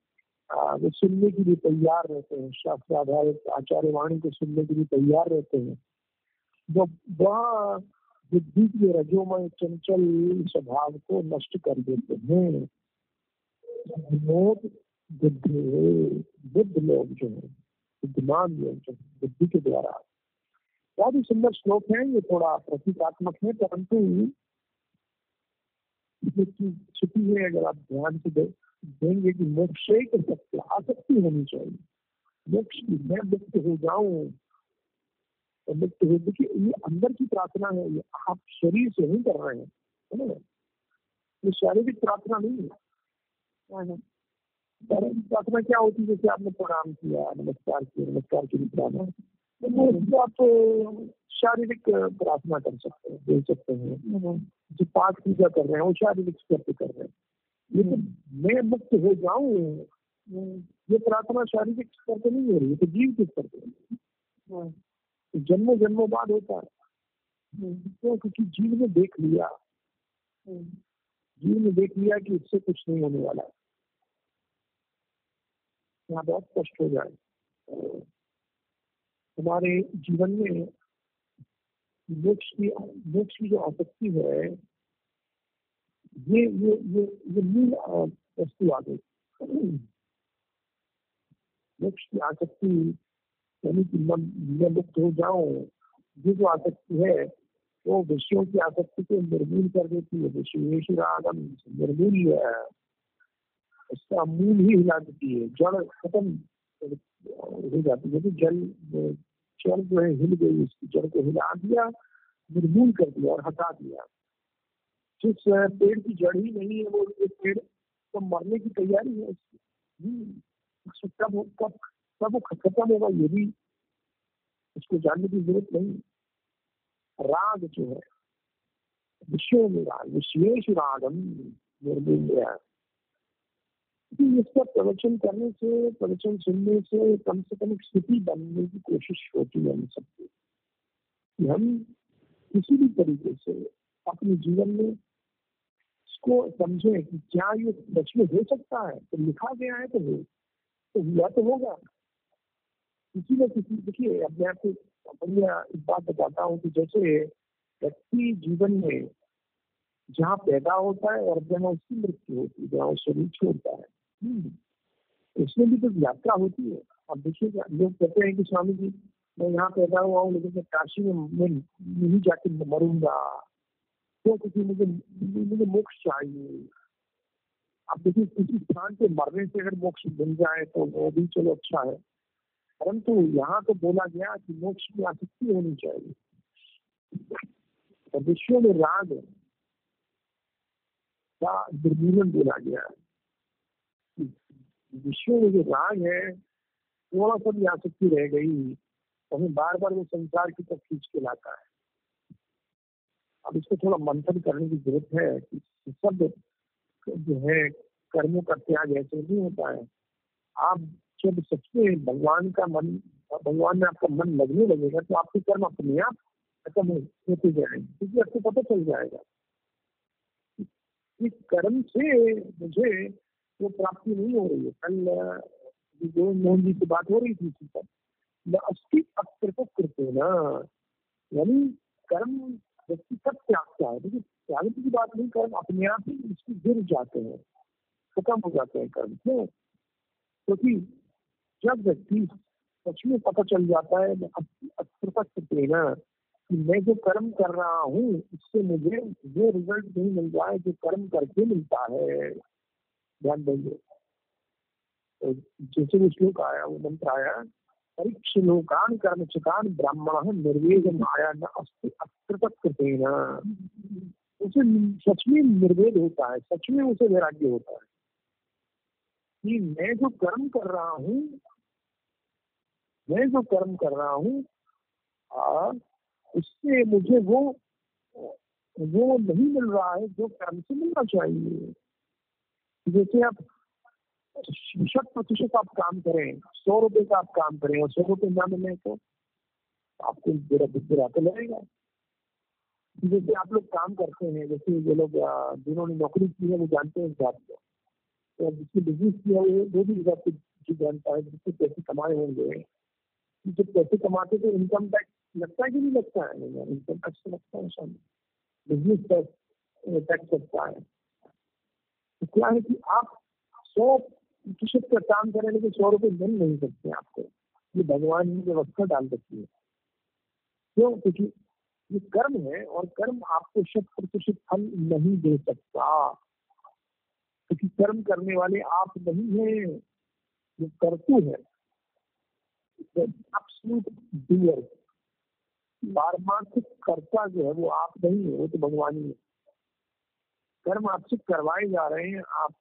वो सुनने के लिए तैयार रहते हैं। शास्त्र आधारित आचार्य वाणी को सुनने के लिए तैयार रहते हैं। वो वह बुद्धि के रजोमय चंचल स्वभाव को नष्ट कर देते हैं, बुद्ध लोग जो है। बुद्धिमान है बुद्धि के द्वारा। बहुत ही सुंदर श्लोक है ये थोड़ा प्रतीकात्मक है परंतु इसकी छुपी है अगर आप ध्यान से दे, देंगे कि मोक्ष कर सकते आसक्ति होनी चाहिए। मोक्ष की मैं मुक्त हो जाऊँ तो मुक्त हो देखिए ये अंदर की प्रार्थना है ये आप शरीर से नहीं कर रहे हैं है ना? ये शारीरिक प्रार्थना नहीं है। प्रार्थना क्या होती है जैसे आपने प्रणाम किया नमस्कार किया नमस्कार की प्रार्थना तो आप शारीरिक प्रार्थना कर सकते हैं दे सकते हैं। जो पाठ पूजा कर रहे हैं वो शारीरिक स्तर पे कर रहे हैं। लेकिन मैं मुक्त हो जाऊँ ये प्रार्थना शारीरिक स्तर पे नहीं हो रही है तो जीव के स्तर पे तो जन्मों जन्मों बाद होता है। तो क्योंकि जीव ने देख लिया। जीव ने देख लिया कि इससे कुछ नहीं होने वाला है। यहाँ बहुत स्पष्ट हो जाए। हमारे जीवन में मोक्ष की मोक्ष की जो आसक्ति है, ये ये ये ये मूल वस्तु आ गई। मोक्ष की आसक्ति यानी कि मन मैं मुक्त हो जाऊँ, ये जो आसक्ति है, वो विषयों की आसक्ति को निर्मूल कर देती है। विषय निर्मूल उसका मूल ही हिला देती है। जड़ खत्म हो जाती है। तो जल जड़ जो है हिल गई, उसकी जड़ को हिला दिया, निर्मूल कर दिया और हटा दिया। जिस पेड़ की जड़ ही नहीं है, वो एक पेड़ तो मरने की तैयारी है उसकी कब कब कब वो खत्म होगा ये भी उसको जानने की ज़रूरत नहीं। राग जो है विषयों में राग विशेष रागम निर्मूल इसका प्रवचन करने से, प्रवचन सुनने से कम से कम एक स्थिति बनने की कोशिश होती है हम सबको हम किसी भी तरीके से अपने जीवन में इसको समझे कि क्या ये सच में हो सकता है तो लिखा गया है तो हो तो हुआ तो होगा किसी न किसी, देखिए, अब मैं आपको बढ़िया एक बात बताता हूँ कि जैसे व्यक्ति जीवन में जहाँ पैदा होता है और जहाँ उसकी मृत्यु होती है, जहाँ शरीर छोड़ता है। उसमें भी तो यात्रा होती है। अब देखिए लोग कहते हैं कि स्वामी जी, मैं यहाँ पैदा हुआ हूँ, लेकिन मैं काशी में, मैं नहीं जाके मरूँगा। क्यों? क्योंकि मुझे मुझे मोक्ष चाहिए। अब देखिए, किसी स्थान पे मरने से अगर मोक्ष मिल जाए तो वो भी चलो अच्छा है। परंतु यहाँ तो बोला गया कि मोक्ष की आसक्ति होनी चाहिए। तो विश्व में राग का निर्मूलन बोला गया है। विश्व में जो राग है, थोड़ा सा भी आसक्ति रह गई तो हमें बार बार वो संसार की तरफ़ खींच के लाता है। अब इसको थोड़ा मंथन करने की ज़रूरत है कि सब जो है, कर्मों का त्याग ऐसे नहीं होता है। आप जब सच में भगवान का मन, भगवान में आपका मन लगने लगेगा तो आपके कर्म अपने आप खत्म होते जाएँगे क्योंकि आपको पता चल जाएगा। इस कर्म से मुझे वो प्राप्ति नहीं हो रही है। कल जो मोहन जी से बात हो रही थी इसी पर। अस्थि अकृत करते ना। यानी कर्म, व्यक्ति कब त्यागता है। देखिए, त्याग की बात नहीं, कर्म अपने आप ही इसकी गिर जाते हैं। खत्म हो जाते हैं कर्म, क्यों? क्योंकि जब व्यक्ति सच में पता चल जाता है अकृतज्ञ ना, कि मैं जो कर्म कर रहा हूँ इससे मुझे वो रिज़ल्ट नहीं मिल रहा है, जो कर्म करके मिलता है। ध्यान देंगे। तो जैसे वो श्लोक आया, वो मंत्र आया परीक्ष लोकान कर्म चिकान ब्राह्मण निर्वेद माया न अकृतकृतेन उसे सच में निर्वेद होता है, सच में उसे वैराग्य होता है। कि मैं जो कर्म कर रहा हूँ, मैं जो कर्म कर रहा हूँ उससे मुझे वो वो नहीं मिल रहा है जो कर्म से मिलना चाहिए। जैसे आप शत प्रतिशत आप काम करें, सौ रुपए का आप काम करें और सौ रुपए ना मिले तो आपको बुरा बुरा तो लगेगा। जैसे आप लोग काम करते हैं, जैसे ये लोग जिन्होंने नौकरी की है, वो जानते हैं इस बात को। तो जिसने बिज़नेस किया है, वो भी बात को जानता है जिससे पैसे कमाए होंगे। जो पैसे कमाते तो इनकम टैक्स लगता है कि नहीं लगता है? इनकम टैक्स तो लगता है सामने बिज़नेस टैक्स टैक्स लगता है। तो क्या है कि आप सौ प्रतिशत का काम करें लेकिन सौ रुपये मिल नहीं सकते आपको। ये भगवान ने व्यवस्था डाल रखी है। क्यों? क्योंकि ये कर्म है और कर्म आपको शत प्रतिशत फल नहीं दे सकता। क्योंकि कर्म करने वाले आप नहीं है जो करतु है। पारमार्थिक कर्ता जो है वो आप नहीं है, वो तो भगवान ही है। कर्म आपसे करवाए जा रहे हैं, आप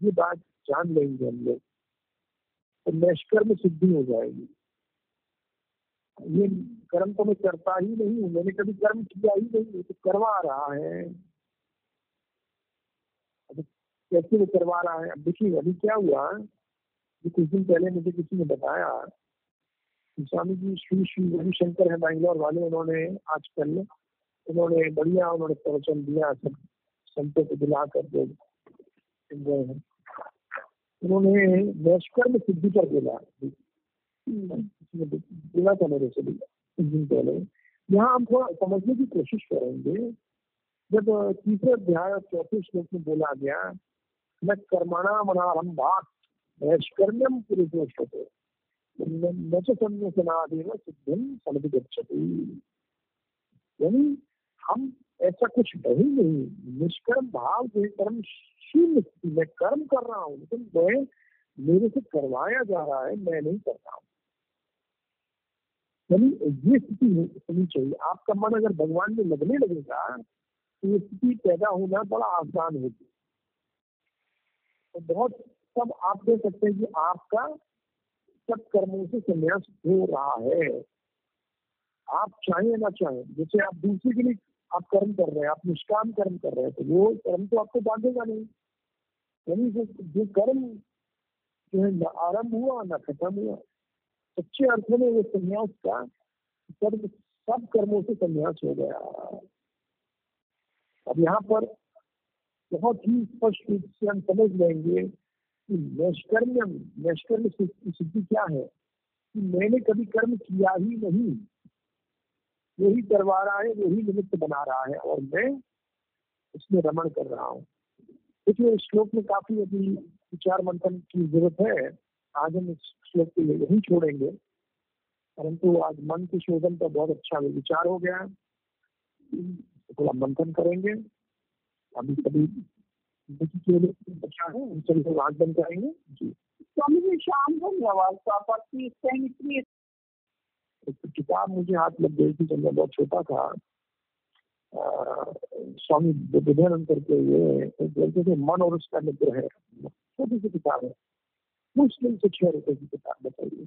ये बात जान लेंगे हम लोग। तो निष्कर्म सिद्धि हो जाएगी। ये कर्म तो मैं करता ही नहीं हूँ, मैंने कभी कर्म किया ही नहीं तो करवा रहा है। कैसे वो करवा रहा है? अब देखिए, अभी क्या हुआ कुछ दिन पहले मुझे किसी ने बताया, स्वामी जी, श्री श्री रविशंकर है, बैंगलोर वाले, उन्होंने आजकल उन्होंने बढ़िया उन्होंने प्रवचन दिया, सब संतों को दिला कर जो गए हैं। उन्होंने नैष्कर्म सिद्धि पर बोला बोला था मेरे से भी कुछ दिन पहले। यहाँ हम थोड़ा समझने की कोशिश करेंगे। जब तीसरे अध्याय और चौथे श्लोक में बोला गया, न कर्मणा मनारंभात नैष्कर्म्यम पुरुषोषते न तो संन्यासनादेव सिद्धिम समधिगछति यानी हम ऐसा कुछ है नहीं। निष्कर्म भाव जो कर्म शून्य मैं कर्म कर रहा हूँ, लेकिन मैं, मेरे से करवाया जा रहा है, मैं नहीं कर रहा हूँ। ये स्थिति होनी चाहिए। आपका मन अगर भगवान में लगने लगेगा तो ये स्थिति पैदा होना बड़ा आसान होगी। तो बहुत सब आप देख सकते हैं कि आपका सब कर्मों से संन्यास हो रहा है। आप चाहें ना चाहे, जैसे आप दूसरे के लिए आप कर्म कर रहे हैं, आप निष्काम कर्म कर रहे हैं तो वो कर्म तो आपको बांधेगा नहीं। यानी जो जो कर्म जो है, न आरंभ हुआ, न खत्म हुआ, सच्चे अर्थों में वो संन्यास का कर्म सब कर्मों से संन्यास हो गया। अब यहाँ पर बहुत ही स्पष्ट रूप से हम समझ लेंगे कि नैष्कर्म्यम, नैष्कर्म सिद्धि क्या है? कि मैंने कभी कर्म किया ही नहीं। वही करवा रहा है वही निमित्त बना रहा है और मैं उसमें रमण कर रहा हूँ। देखिए इस श्लोक में काफ़ी अभी विचार मंथन की ज़रूरत है। आज हम इस श्लोक को यही छोड़ेंगे। परंतु आज मन के शोधन का बहुत अच्छा विचार हो गया। थोड़ा मंथन करेंगे। अभी कभी बच्चा है। हम सभी लोग आग करेंगे जी। स्वामी जी, शाम धन्यवाद आपकी इतनी किताब मुझे हाथ लग गई थी जब मैं बहुत छोटा था स्वामी विवेकानंद करके ये बोलते थे, मन और उसका मित्र है। छोटी सी किताब है। मुश्किल से छह रुपए की किताब बताइए।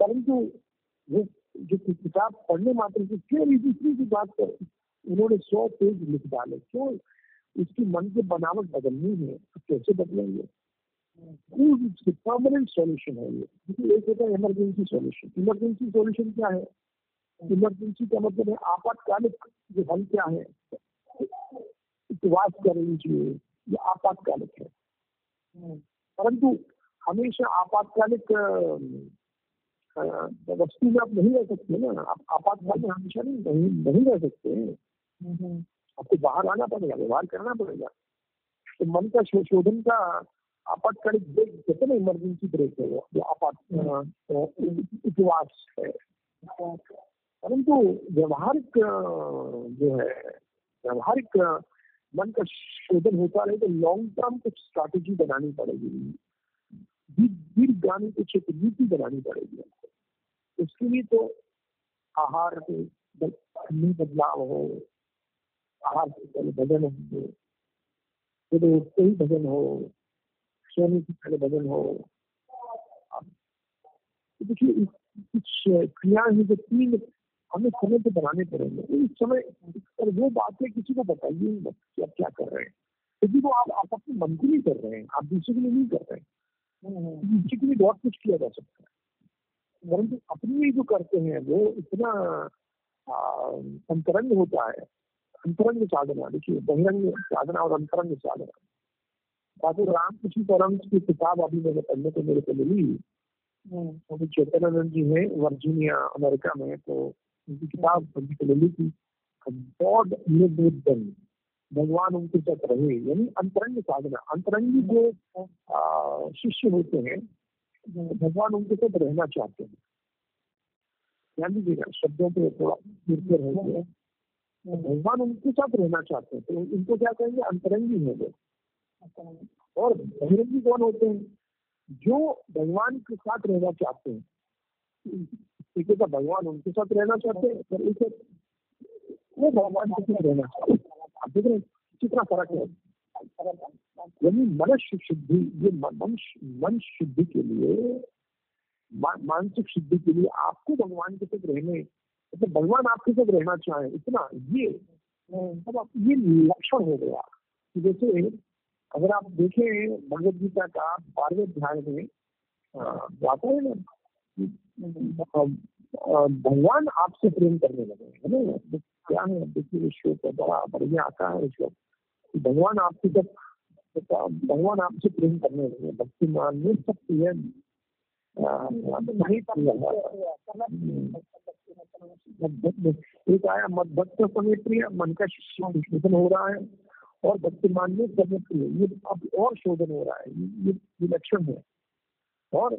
परंतु वो जो किताब पढ़ने मात्र से क्यों दूसरी की बात कर उन्होंने सौ पेज लिख डाले। क्यों? इसकी मन की बनावट बदलनी है। तो कैसे बदलेंगे? परमानेंट सॉल्यूशन है ये। एक होता है इमरजेंसी सॉल्यूशन इमरजेंसी सॉल्यूशन क्या है? इमरजेंसी का मतलब है आपातकालिक जो हल क्या है? उपवास कर लीजिए ये आपातकालिक है। परंतु हमेशा आपातकालिक वस्तु में आप नहीं रह सकते ना। आप आपातकाल में हमेशा नहीं नहीं, नहीं रह सकते। आपको बाहर आना पड़ेगा व्यवहार करना पड़ेगा। तो मन का शोधन का आपातकालिक ब्रेक कहते हैं ना इमरजेंसी ब्रेक है वो. जो आपात उपवास है परंतु व्यवहारिक जो है व्यवहारिक मन का शोधन होता रहे तो लॉन्ग टर्म कुछ स्ट्रैटेजी बनानी पड़ेगी. दीर्घ दीर्घगामी कुछ एक नीति बनानी पड़ेगी हमको. उसके लिए तो आहार में बद- में बदलाव हो आहार से पहले भजन हो फिर उठते ही भजन हो सोने से पहले भजन हो तो देखिए कुछ क्रिया है जो तीन हमें समय पे बनाने पड़ेंगे इस समय और वो बातें किसी को बताइए मत कि आप क्या कर रहे हैं क्योंकि वो आप आप अपने मन के लिए कर रहे हैं आप दूसरे के लिए नहीं कर रहे हैं। दूसरे के लिए बहुत कुछ किया जा सकता है। परंतु अपने लिए जो करते हैं वो इतना अंतरंग होता है। अंतरंग साधना देखिए बहिरंग साधना और अंतरंग साधना ठाकुर रामकृष्ण परम की किताब अभी मैंने पढ़ने को मेरे को मिली। अभी चैतन्यानंद जी है वर्जीनिया अमेरिका में तो उनकी किताब पढ़ने को मिली थी। गॉड लिव विद देम भगवान उनके साथ रहे यानी अंतरंग साधना अंतरंगी जो शिष्य होते हैं भगवान उनके साथ रहना चाहते हैं। ध्यान दीजिएगा शब्दों पे थोड़ा निर्भर है। भगवान उनके साथ रहना चाहते हैं तो इनको क्या कहेंगे? अंतरंगी है वो। और बहिरंगी कौन होते हैं? जो भगवान के साथ रहना चाहते हैं। ठीक है तो भगवान उनके साथ रहना चाहते हैं पर उसे वो भगवान के साथ रहना चाहते हैं। आप देख रहे हैं कितना फ़र्क है। यानी मनुष्य शुद्धि ये मन मन- शुद्धि के लिए मानसिक शुद्धि के लिए आपको भगवान के साथ रहने मतलब भगवान आपके साथ रहना चाहे इतना ये अब आप ये लक्षण हो गया कि जैसे अगर आप देखें भगवत गीता का बारहवें अध्याय में आता है ना भगवान आपसे प्रेम करने लगे है ना? क्या है? देखिए विश्व का बड़ा बढ़िया आता है विश्व कि भगवान आपसे तो भगवान आपसे प्रेम करने लगे भक्ति मान में सब ये नहीं एक आया मत भक्त समय प्रिय मन का शोधन हो रहा है। और भक्तिमान में समय प्रिय ये अब और शोधन हो रहा है ये ये लक्षण है। और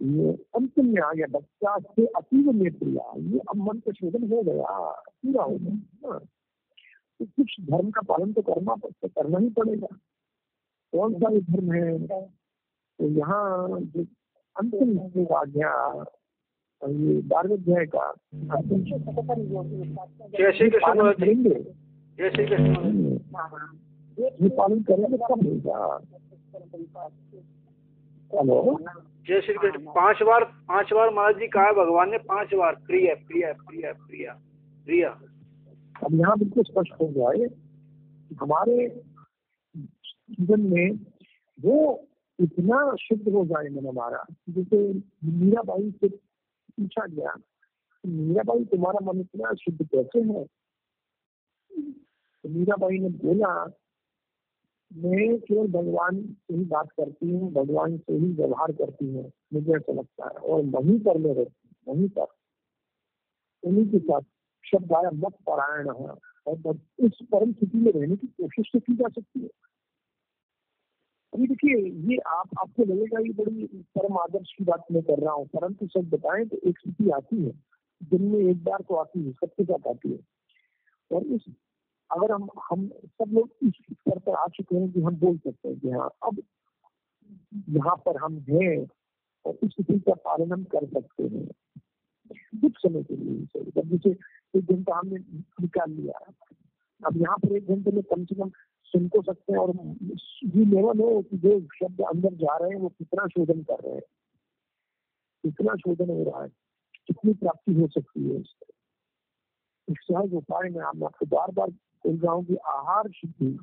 ये अंत में आ गया बच्चा से अतीव में प्रिया ये अब मन का शोधन हो गया पूरा हो गया हाँ। तो कुछ धर्म का पालन तो करना तो करना ही पड़ेगा। कौन सा भी धर्म है? तो यहाँ जो अंतिम आज्ञा ये बारहवें अध्याय का जय श्री कृष्ण जय श्री कृष्ण। ये पालन करेंगे कब होगा हेलो। जय श्री कृष्ण। पाँच बार पाँच बार महाराज जी कहा भगवान ने पाँच बार प्रिय प्रिय प्रिय प्रिय प्रिय। अब यहाँ बिल्कुल स्पष्ट हो जाए कि हमारे जीवन में वो इतना शुद्ध हो जाए मन हमारा। जैसे मीराबाई से पूछा गया मीराबाई तुम्हारा मन इतना शुद्ध कैसे है? तो मीराबाई ने बोला, मैं केवल भगवान से ही बात करती हूँ, भगवान से ही व्यवहार करती हूँ, मुझे ऐसा लगता है। और वहीं पर मैं रहती हूँ, वहीं पर। उन्हीं के साथ शब्द आया, मत पारायण है। और इस परम स्थिति में रहने की कोशिश तो की जा सकती है। अभी देखिए, ये आप, आपको लगेगा ये बड़ी परम आदर्श की बात मैं कर रहा हूँ, परंतु सब बताएँ तो एक स्थिति आती है। दिन में एक बार तो आती है, सबके साथ आती है। और इस अगर हम हम सब लोग इस स्तर पर आ चुके हैं कि हम बोल सकते हैं कि हाँ अब यहाँ पर हम हैं और इस स्थिति का पालन हम कर सकते हैं। कुछ समय के लिए जब जैसे एक घंटा हमने निकाल लिया, अब यहाँ पर एक घंटे में कम से कम सुन तो सकते हैं और ये नेवर नो कि जो शब्द अंदर जा रहे हैं, वो कितना शोधन कर रहे हैं। कितना शोधन हो रहा है, कितनी प्राप्ति हो सकती है इससे एक सहज उपाय मैं आपको बार बार रहा हूँ कि आहार शुद्धि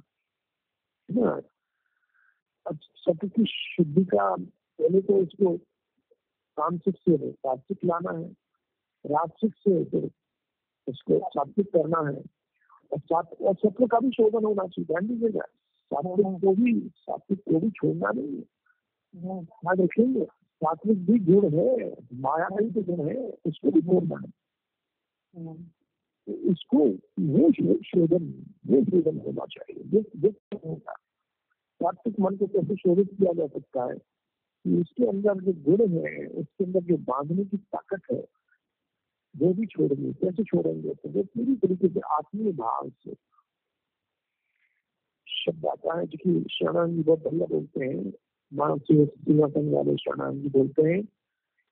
है। अब सत्य की शुद्धि का, पहले तो इसको तामसिक से सात्विक लाना है, राजसिक से फिर उसको सात्विक करना है। और सात, और सत्व का भी शोधन होना चाहिए, ध्यान दीजिएगा सात्विक को भी, सात्विक को भी छोड़ना नहीं है। याद रखेंगे, सात्विक भी गुण है, माया का ही तो गुण है, उसको भी छोड़ना है। तो इसको वो शोधन वो शोधन होना चाहिए सात्विक मन को कैसे शोधित किया जा सकता है कि उसके अंदर जो गुण है, उसके अंदर जो बांधने की ताकत है, वो भी छोड़ेंगे। कैसे छोड़ेंगे? तो वो पूरी तरीके से आत्मीय भाव से। शब्द आता है जो कि शरण जी बहुत बढ़िया बोलते हैं। मानव से सिंहासन वाले शरण जी बोलते हैं।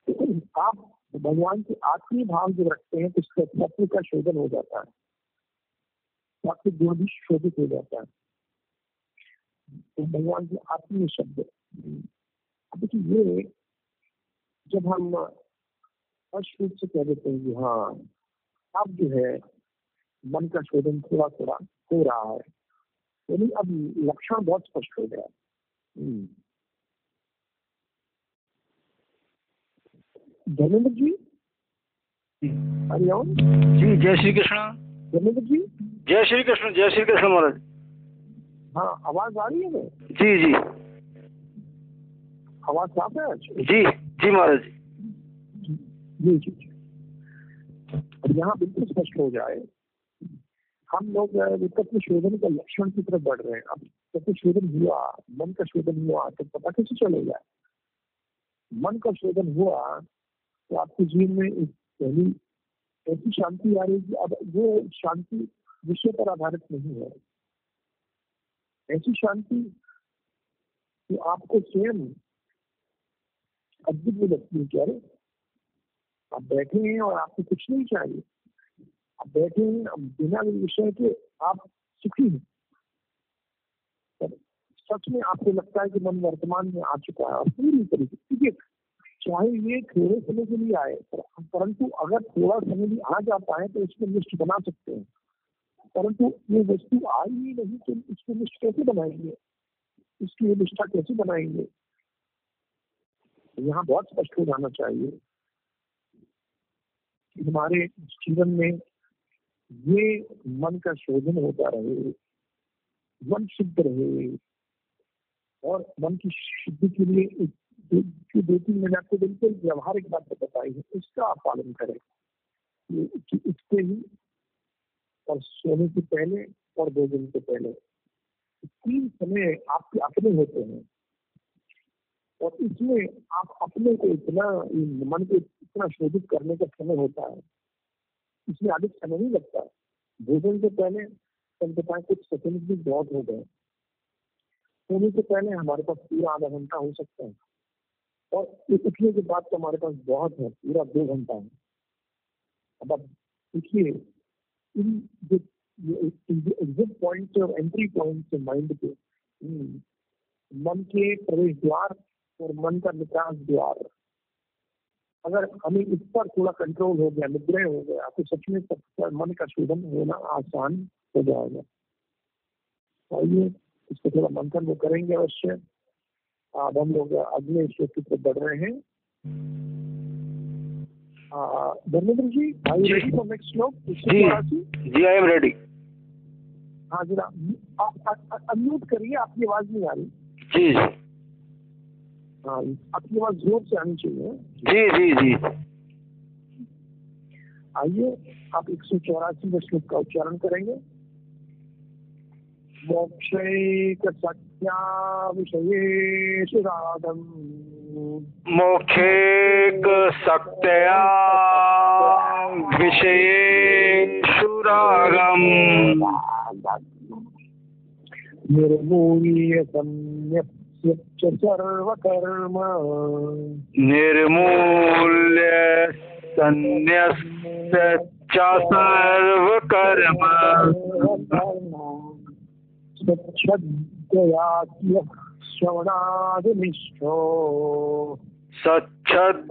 कि आप भगवान के आत्मीय भाव जो रखते हैं तो उसका तत्व का शोधन हो जाता है। आपके गुण भी शोधित हो जाता है। तो भगवान के आत्मीय शब्द। अब देखिए ये, जब हम स्पष्ट रूप से कह देते हैं कि हाँ अब जो है, मन का शोधन थोड़ा थोड़ा हो रहा है। यानी अब लक्षण बहुत स्पष्ट हो गया। धर्मेंद्र जी? हरिओम जी जय श्री कृष्ण। धर्मेंद्र जी? जय श्री कृष्ण जय श्री कृष्ण महाराज। हाँ आवाज़ आ रही है ना जी जी। आवाज़ साफ़ है जी जी महाराज। जी जी जी। अब यहाँ बिल्कुल स्पष्ट हो जाए हम लोग तत्व शोधन का लक्षण की तरफ़ बढ़ रहे हैं। अब तत्व शोधन हुआ मन का शोधन हुआ तो पता कैसे चलेगा? मन का शोधन हुआ तो आपके जीवन में एक पहली ऐसी शांति आ रही है अब वो शांति विषय पर आधारित नहीं है। ऐसी शांति कि आपको स्वयं अद्भुत भी लगती है क्या आप बैठे हैं और आपको कुछ नहीं चाहिए। आप बैठे हैं बिना विषय के आप सुखी हैं। सच में आपको लगता है कि मन वर्तमान में आ चुका है और पूरी तरीके देखिए, चाहे ये थोड़े समय के लिए आए परंतु अगर थोड़ा समय भी आ जाता है तो इसमें लिस्ट बना सकते हैं। परंतु ये वस्तु आई ही नहीं तो इसको लिस्ट कैसे बनाएँगे? इसकी ये निष्ठा कैसे बनाएँगे? यहाँ बहुत स्पष्ट हो जाना चाहिए कि हमारे जीवन में ये मन का शोधन होता रहे, मन शुद्ध रहे और मन की शुद्धि के लिए एक- जो दो तीन मैंने आपको बिल्कुल व्यवहारिक बात बताई है, उसका आप पालन करें। कि उठते ही और सोने से पहले और दो दिन से पहले। तीन समय आपके अपने होते हैं। और इसमें आप अपने को इतना मन को इतना शोधित करने का समय होता है। इसमें अधिक समय नहीं लगता। भोजन से पहले कम से कुछ सेकंड भी बहुत हो गए। सोने से पहले हमारे पास पूरा आधा घंटा हो सकता है। और ये उठने बात तो हमारे पास बहुत है पूरा दो घंटा है। अब आप देखिए इन जो एग्जिट पॉइंट और एंट्री पॉइंट माइंड के हम्म, मन के प्रवेश द्वार और मन का निकास द्वार अगर हमें इस पर थोड़ा कंट्रोल हो गया निग्रह हो गया तो सच में मन का शोधन होना आसान हो जाएगा। आइए इसको थोड़ा मंथन वो करेंगे अवश्य। अब हम लोग अगले श्लोक की तरफ़ बढ़ रहे हैं। धर्मेंद्र जी आई जी। रेडी फॉर नेक्स्ट श्लोक जी। जी आई एम रेडी हाँ आप अनम्यूट करिए आपकी आवाज़ नहीं आ रही। जी जी। हाँ आपकी आवाज़ ज़ोर से आनी चाहिए। जी जी जी। आइए आप एक सौ चौरासी श्लोक का उच्चारण करेंगे। मोक्षैक सत्या विषयेषु रागम। मोक्षेक सक्तया विषयेषु रागम् निर्मूल्य सम्यक् च सर्वकर्म। निर्मूल्य सन्न्यस्य च सर्वकर्म। स्वच्छदयात्य श्रवणादिनिष्ठो सच्छध्याया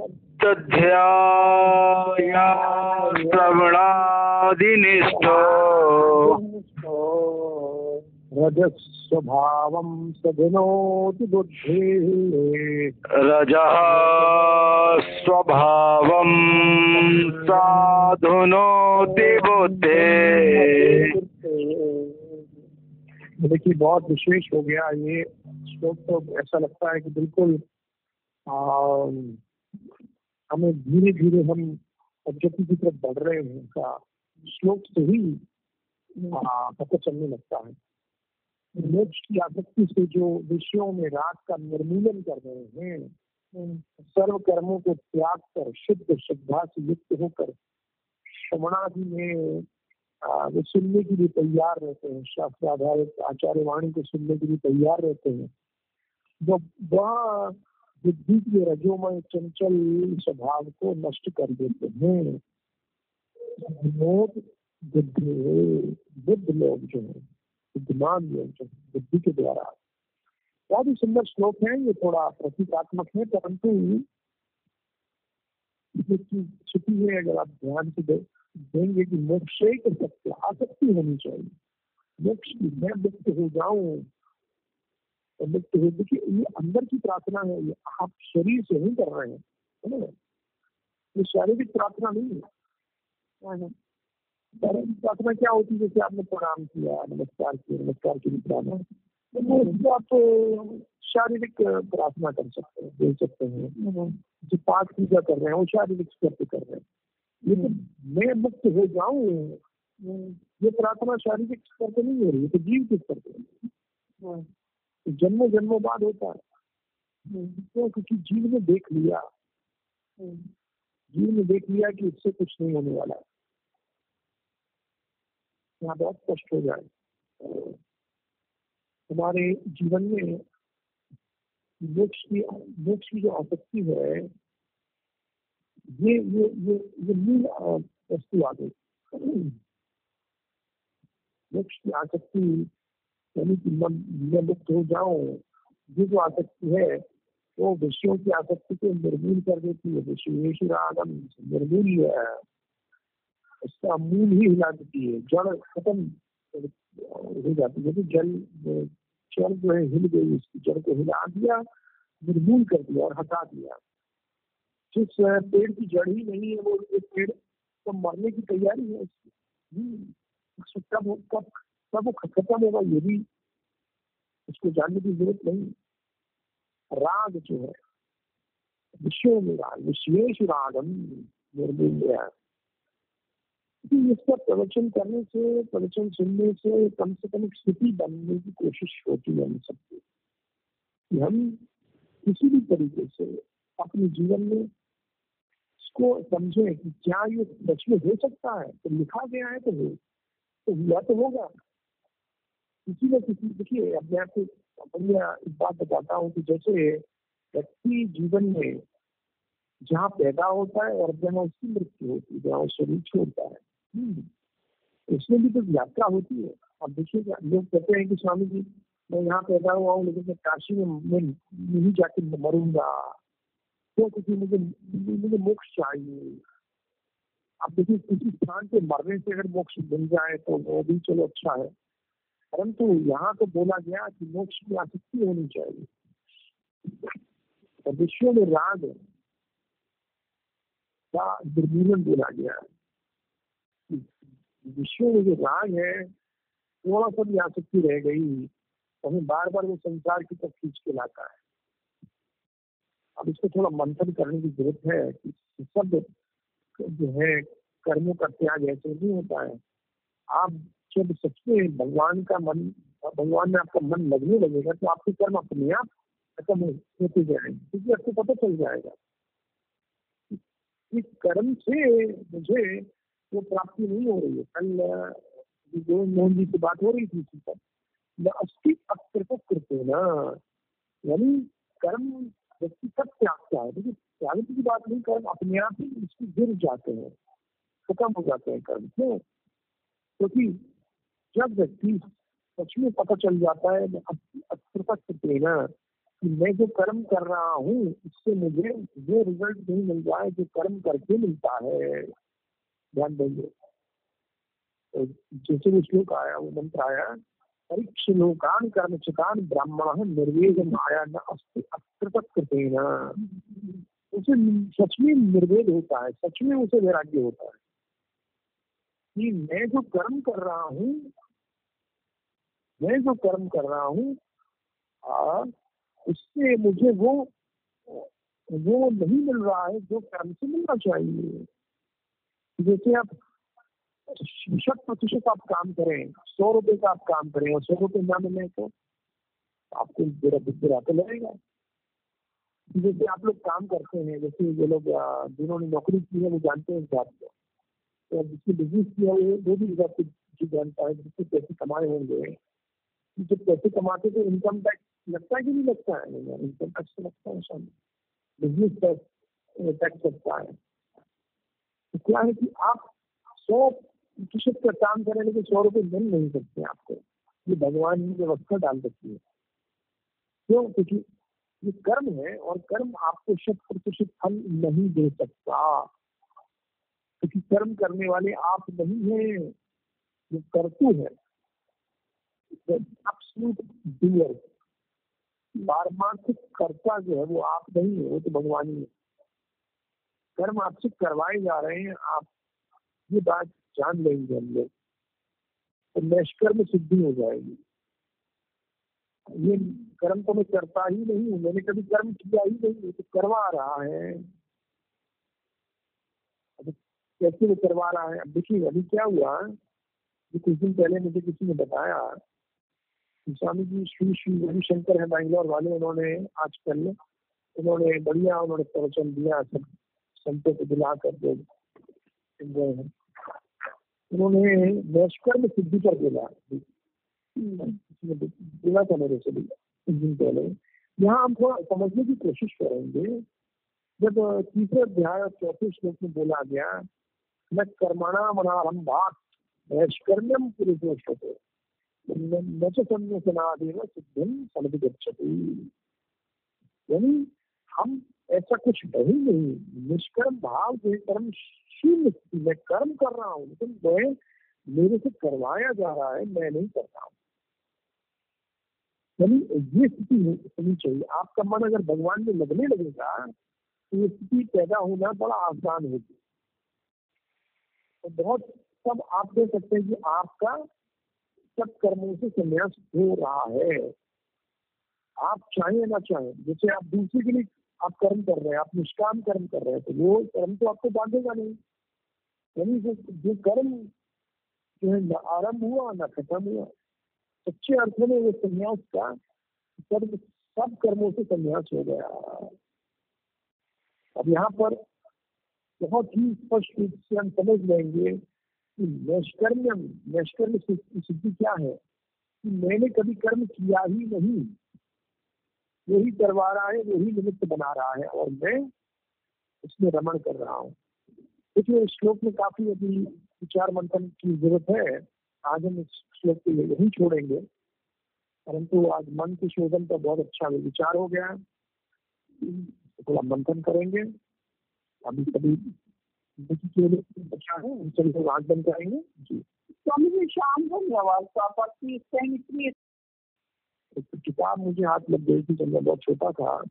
श्रवणादिनिष्ठो रजस्वभावं सधुनोति बुद्धिः। रजः स्वभावं साधुनोति बुद्धे। देखिए बहुत विशेष हो गया ये श्लोक तो ऐसा लगता है कि बिल्कुल आ, हमें धीरे धीरे हम प्रगति की तरफ़ बढ़ रहे हैं का श्लोक से ही पता चलने लगता है। मोक्ष की आसक्ति से जो विषयों में राग का निर्मूलन कर रहे हैं सर्व कर्मों को त्याग कर शुद्ध श्रद्धा से युक्त होकर श्रवणादि में वो सुनने के लिए तैयार रहते हैं, शास्त्र आधारित आचार्य वाणी को सुनने के लिए तैयार रहते हैं। जब वह बुद्धि के रजोमय चंचल स्वभाव को नष्ट कर देते हैं बुद्ध लोग जो है, बुद्धिमान लोग जो है, बुद्धि के द्वारा। बहुत ही सुंदर श्लोक है, ये थोड़ा प्रतीकात्मक है, परंतु छुपी है, अगर आप ध्यान से देंगे कि मोक्ष एक सत्य आसक्ति होनी चाहिए। मोक्ष की मैं मुक्त हो जाऊँ तो मुक्त हो देखिए ये अंदर की प्रार्थना है ये आप शरीर से नहीं कर रहे हैं है ना? ये शारीरिक प्रार्थना नहीं है। शारीरिक प्रार्थना क्या होती है? जैसे आपने प्रणाम किया नमस्कार किया नमस्कार की प्रार्थना तो आप शारीरिक प्रार्थना कर सकते हैं दे सकते हैं। जो पाठ पूजा कर रहे हैं वो शारीरिक स्तर पे कर रहे हैं। लेकिन मैं मुक्त हो जाऊँ ये प्रार्थना शारीरिक स्तर पे नहीं हो रही है तो जीव के स्तर पे तो जन्मों जन्मों बाद होता है। तो क्योंकि जीव ने देख लिया। जीव ने देख लिया कि इससे कुछ नहीं होने वाला है। यहाँ बहुत स्पष्ट हो जाए। हमारे जीवन में मोक्ष की मोक्ष की जो आसक्ति है ये ये ये ये मूल वस्तु आ गई। मोक्ष की आसक्ति, यानी कि मन मैं मुक्त हो जाऊँ, ये जो आसक्ति है, वो विषयों की आसक्ति को निर्मूल कर देती है। विषयेश रागम निर्मूल उसका मूल ही हिला देती है। जड़ खत्म हो जाती है। जल जड़ जो है हिल गई, उसकी जड़ को हिला दिया, निर्मूल कर दिया और हटा दिया। जिस पेड़ की जड़ ही नहीं है वो एक पेड़ तो मरने की तैयारी है उसकी। कब कब कब वो खत्म होगा ये भी उसको जानने की ज़रूरत नहीं राग जो है, विषयों में राग विशेष रागम निर्मूल्य इसका प्रवचन करने से, प्रवचन सुनने से कम से कम एक स्थिति बनने की कोशिश होती है हम सबकी। कि हम किसी भी तरीके से अपने जीवन में इसको समझे कि क्या ये सच में हो सकता है? तो लिखा गया है तो हो तो हुआ तो होगा। किसी न किसी, देखिए अब मैं आपको बढ़िया एक बात बताता हूँ कि जैसे व्यक्ति जीवन में जहाँ पैदा होता है और जहाँ उसकी मृत्यु होती है, जहाँ वो शरीर छोड़ता है। हम्म। उसमें भी तो यात्रा होती है। अब देखिए लोग कहते हैं कि स्वामी जी, मैं यहाँ पैदा हुआ हूँ, लेकिन मैं काशी मैं नहीं जाके मरूँगा। क्यों क्योंकि मुझे मुझे मोक्ष चाहिए। अब देखिए किसी स्थान पे मरने से अगर मोक्ष मिल जाए तो वो भी चलो अच्छा है। परंतु यहाँ तो बोला गया कि मोक्ष की आसक्ति होनी चाहिए। तो विश्व में राग का निर्मूलन बोला गया है। विश्व में जो राग है, थोड़ा सा भी आसक्ति रह गई। तो हमें बार बार वो संसार की तरफ़ खींच के लाता है। अब इसको थोड़ा मंथन करने की ज़रूरत है कि सब जो है कर्मों का त्याग ऐसे नहीं होता है। आप जब सच में भगवान का मन, भगवान में आपका मन लगने लगेगा तो आपके कर्म अपने आप खत्म होते जाएँगे, क्योंकि आपको पता चल जाएगा। इस कर्म से मुझे वो प्राप्ति नहीं हो रही है। कल जो मोहन जी से बात हो रही थी इसी अस्थि अकृत करते ना, यानी कर्म व्यक्ति कब त्यागता है? देखिए, त्याग की बात नहीं, कर्म अपने आप ही इसकी गिर जाते हैं, खत्म हो जाते हैं कर्म, क्यों? क्योंकि जब व्यक्ति सच में पता चल जाता है प्रेरणा कि मैं जो कर्म कर रहा हूँ इससे मुझे वो रिज़ल्ट नहीं मिल रहा है जो कर्म करके मिलता है। ध्यान देंगे। तो जैसे वो श्लोक आया, वो मंत्र आया परीक्ष कर्म ब्राह्मण निर्वेद माया न उसे सच में निर्वेद होता है सच में उसे वैराग्य होता है। कि मैं जो कर्म कर रहा हूँ, मैं जो कर्म कर रहा हूँ उससे मुझे वो वो नहीं मिल रहा है जो कर्म से मिलना चाहिए। जैसे आप शत प्रतिशत आप काम करें, सौ रुपए का आप काम करें और सौ रुपए ना मिले तो आपको बुरा बुरा तो लगेगा। जैसे आप लोग काम करते हैं, जैसे ये लोग जिन्होंने नौकरी की है, वो जानते हैं इस को। तो जिसने बिज़नेस किया है, वो भी इस जानता है, जिससे पैसे कमाए होंगे। जब पैसे कमाते तो इनकम टैक्स लगता है कि नहीं लगता है? इनकम टैक्स तो लगता है सामने बिज़नेस टैक्स टैक्स लगता है। तो क्या है कि आप सौ प्रतिशत का काम करें के सौ रुपए मिल नहीं सकते आपको। ये भगवान ने व्यवस्था डाल रखी है। क्यों? क्योंकि ये कर्म है और कर्म आपको शत प्रतिशत फल नहीं दे सकता। क्योंकि कर्म करने वाले आप नहीं है जो करतु है। पारमार्थिक कर्ता जो है वो आप नहीं है, वो तो भगवान ही है। कर्म आपसे करवाए जा रहे हैं, आप ये बात जान लेंगे हम लोग। तो निष्कर्म सिद्धि हो जाएगी। ये कर्म तो मैं करता ही नहीं हूँ। मैंने कभी कर्म किया ही नहीं तो करवा रहा है। अब कैसे वो करवा रहा है? अब देखिए, अभी क्या हुआ कि कुछ दिन पहले मुझे किसी ने बताया स्वामी जी, श्री श्री रविशंकर है बैंगलोर वाले, उन्होंने आजकल उन्होंने बढ़िया उन्होंने प्रवचन दिया, सब संतों को दिला कर जो गए हैं उन्होंने नैष्कर्म सिद्धि पर बोला बोला था मेरे से दिन पहले। यहाँ हम थोड़ा समझने की कोशिश करेंगे। जब तीसरे अध्याय और चौथे श्लोक में बोला गया, न कर्मणा मनारंभात नैष्कर्म्यम पुरुषोषते न च सन्यासनादेव सिद्धिम समिगच्छति यानी हम ऐसा कुछ है नहीं। निष्कर्म भाव जो कर्म शून्य मैं कर्म कर रहा हूँ, लेकिन मैं, मेरे से करवाया जा रहा है, मैं नहीं कर रहा हूँ। ये स्थिति होनी चाहिए। आपका मन अगर भगवान में लगने लगेगा तो ये स्थिति पैदा होना बड़ा आसान होगी। तो बहुत सब आप देख सकते हैं कि आपका सब कर्मों से संन्यास हो रहा है। आप चाहें ना चाहे, जैसे आप दूसरे के लिए आप कर्म कर रहे हैं, आप निष्काम कर्म कर रहे हैं तो वो कर्म तो आपको बांधेगा नहीं। यानी जो जो कर्म जो है, न आरंभ हुआ, न खत्म हुआ, सच्चे अर्थ में वो संन्यास का कर्म सब कर्मों से संन्यास हो गया। अब यहाँ पर बहुत ही स्पष्ट रूप से हम समझ लेंगे कि नैष्कर्म्यम, नैष्कर्म सिद्धि क्या है? कि मैंने कभी कर्म किया ही नहीं। वही करवा रहा है वही निमित्त बना रहा है और मैं उसमें रमण कर रहा हूँ। देखिए, इस श्लोक में काफ़ी अभी विचार मंथन की ज़रूरत है। आज हम इस श्लोक को यही छोड़ेंगे। परंतु आज मन के शोधन का बहुत अच्छा विचार हो गया थोड़ा मंथन करेंगे। अभी कभी बच्चा है सभी जी। स्वामी जी, शाम धन्यवाद प्रॉपर्टी इतनी किताब मुझे हाथ लग गई थी जब मैं बहुत छोटा था।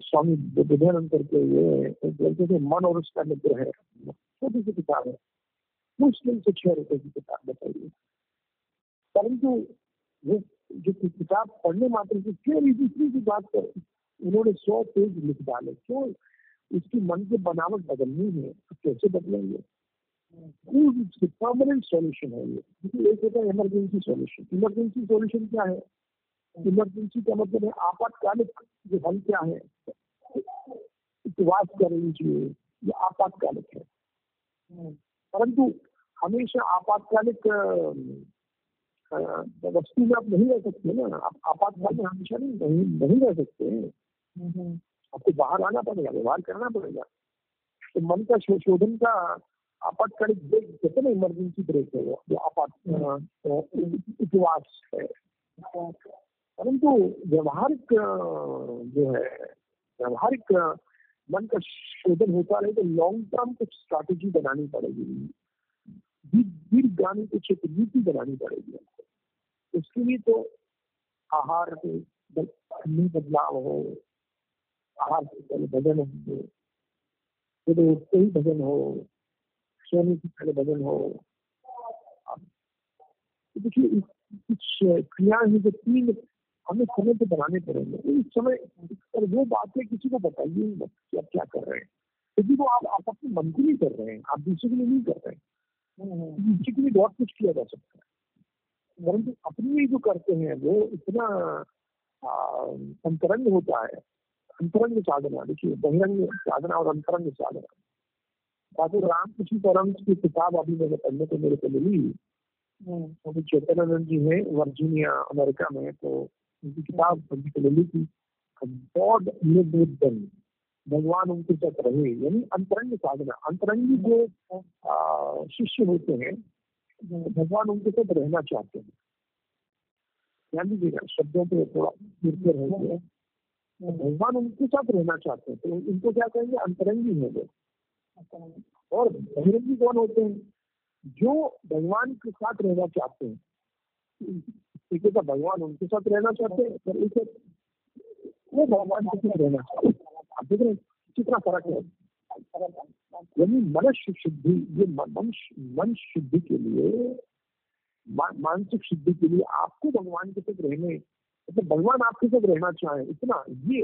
स्वामी विवेकानंद करके ये एक लड़के थे, मन और उसका मित्र है। छोटी सी किताब है। मुश्किल से छह रुपए की किताब बताइए। परंतु वो जो किताब पढ़ने मात्र की फिर दूसरी की बात कर उन्होंने सौ पेज लिख डाले। क्यों? उसकी मन की बनावट बदलनी है तो कैसे बदलेंगे? परमानेंट सॉल्यूशन है ये। क्योंकि एक होता है इमरजेंसी सॉल्यूशन इमरजेंसी सॉल्यूशन क्या है? इमरजेंसी का मतलब है आपातकालिक जो हल क्या है उपवास कर लीजिए ये आपातकालिक है। परंतु हमेशा आपातकालिक वस्तु में आप नहीं रह सकते ना। आप आपातकाल में हमेशा नहीं नहीं, नहीं रह सकते। आपको बाहर आना पड़ेगा व्यवहार करना पड़ेगा। तो मन का शोधन का आपातकालिक ब्रेक कहते ना इमरजेंसी ब्रेक है. वो जो आपात उपवास है परंतु व्यवहारिक जो है व्यवहारिक मन का शोधन होता रहे तो लॉन्ग टर्म कुछ स्ट्रैटेजी बनानी पड़ेगी. दीर्घगामी कुछ एक नीति बनानी पड़ेगी हमको. उसके लिए तो आहार में बद- में बदलाव हो आहार से पहले भजन हो फिर उठते ही भजन हो सोने से पहले भजन हो। तो देखिए कुछ क्रिया है जो तीन हमें समय पे बनाने पड़ेंगे। तो इस समय और वो बातें किसी को बताइए ही मत कि आप क्या कर रहे हैं। क्योंकि वो आप आप अपने मन के लिए कर रहे हैं आप दूसरे के लिए नहीं कर रहे हैं दूसरे के लिए बहुत कुछ किया जा सकता है। परंतु अपने लिए जो करते हैं वो इतना अंतरंग होता है अंतरंग साधना। देखिए बहिरंग साधना और अंतरंग साधना। ठाकुर रामकृष्ण परम की किताब अभी मैंने पढ़ने को मेरे को मिली। अभी चेतनानंद जी है वर्जीनिया अमेरिका में तो उनकी किताब पढ़ने को मिली थी। God live with them. भगवान उनके साथ रहे यानी अंतरंग साधना अंतरंगी जो शिष्य होते हैं भगवान उनके साथ रहना चाहते हैं। ध्यान दीजिएगा शब्दों पे थोड़ा निर्भर है भगवान उनके साथ रहना चाहते हैं तो इनको क्या कहेंगे? अंतरंगी है वो। और बहिरंगी कौन होते हैं? जो भगवान के साथ रहना चाहते हैं। एक है भगवान उनके साथ रहना चाहते हैं एक है वो भगवान के साथ रहना चाहते हैं। आप देख रहे हैं कितना फ़र्क है। यानी मनुष्य शुद्धि ये मनुष्य मन शुद्धि के लिए मानसिक शुद्धि के लिए आपको भगवान के साथ रहने मतलब भगवान आपके साथ रहना चाहे इतना ये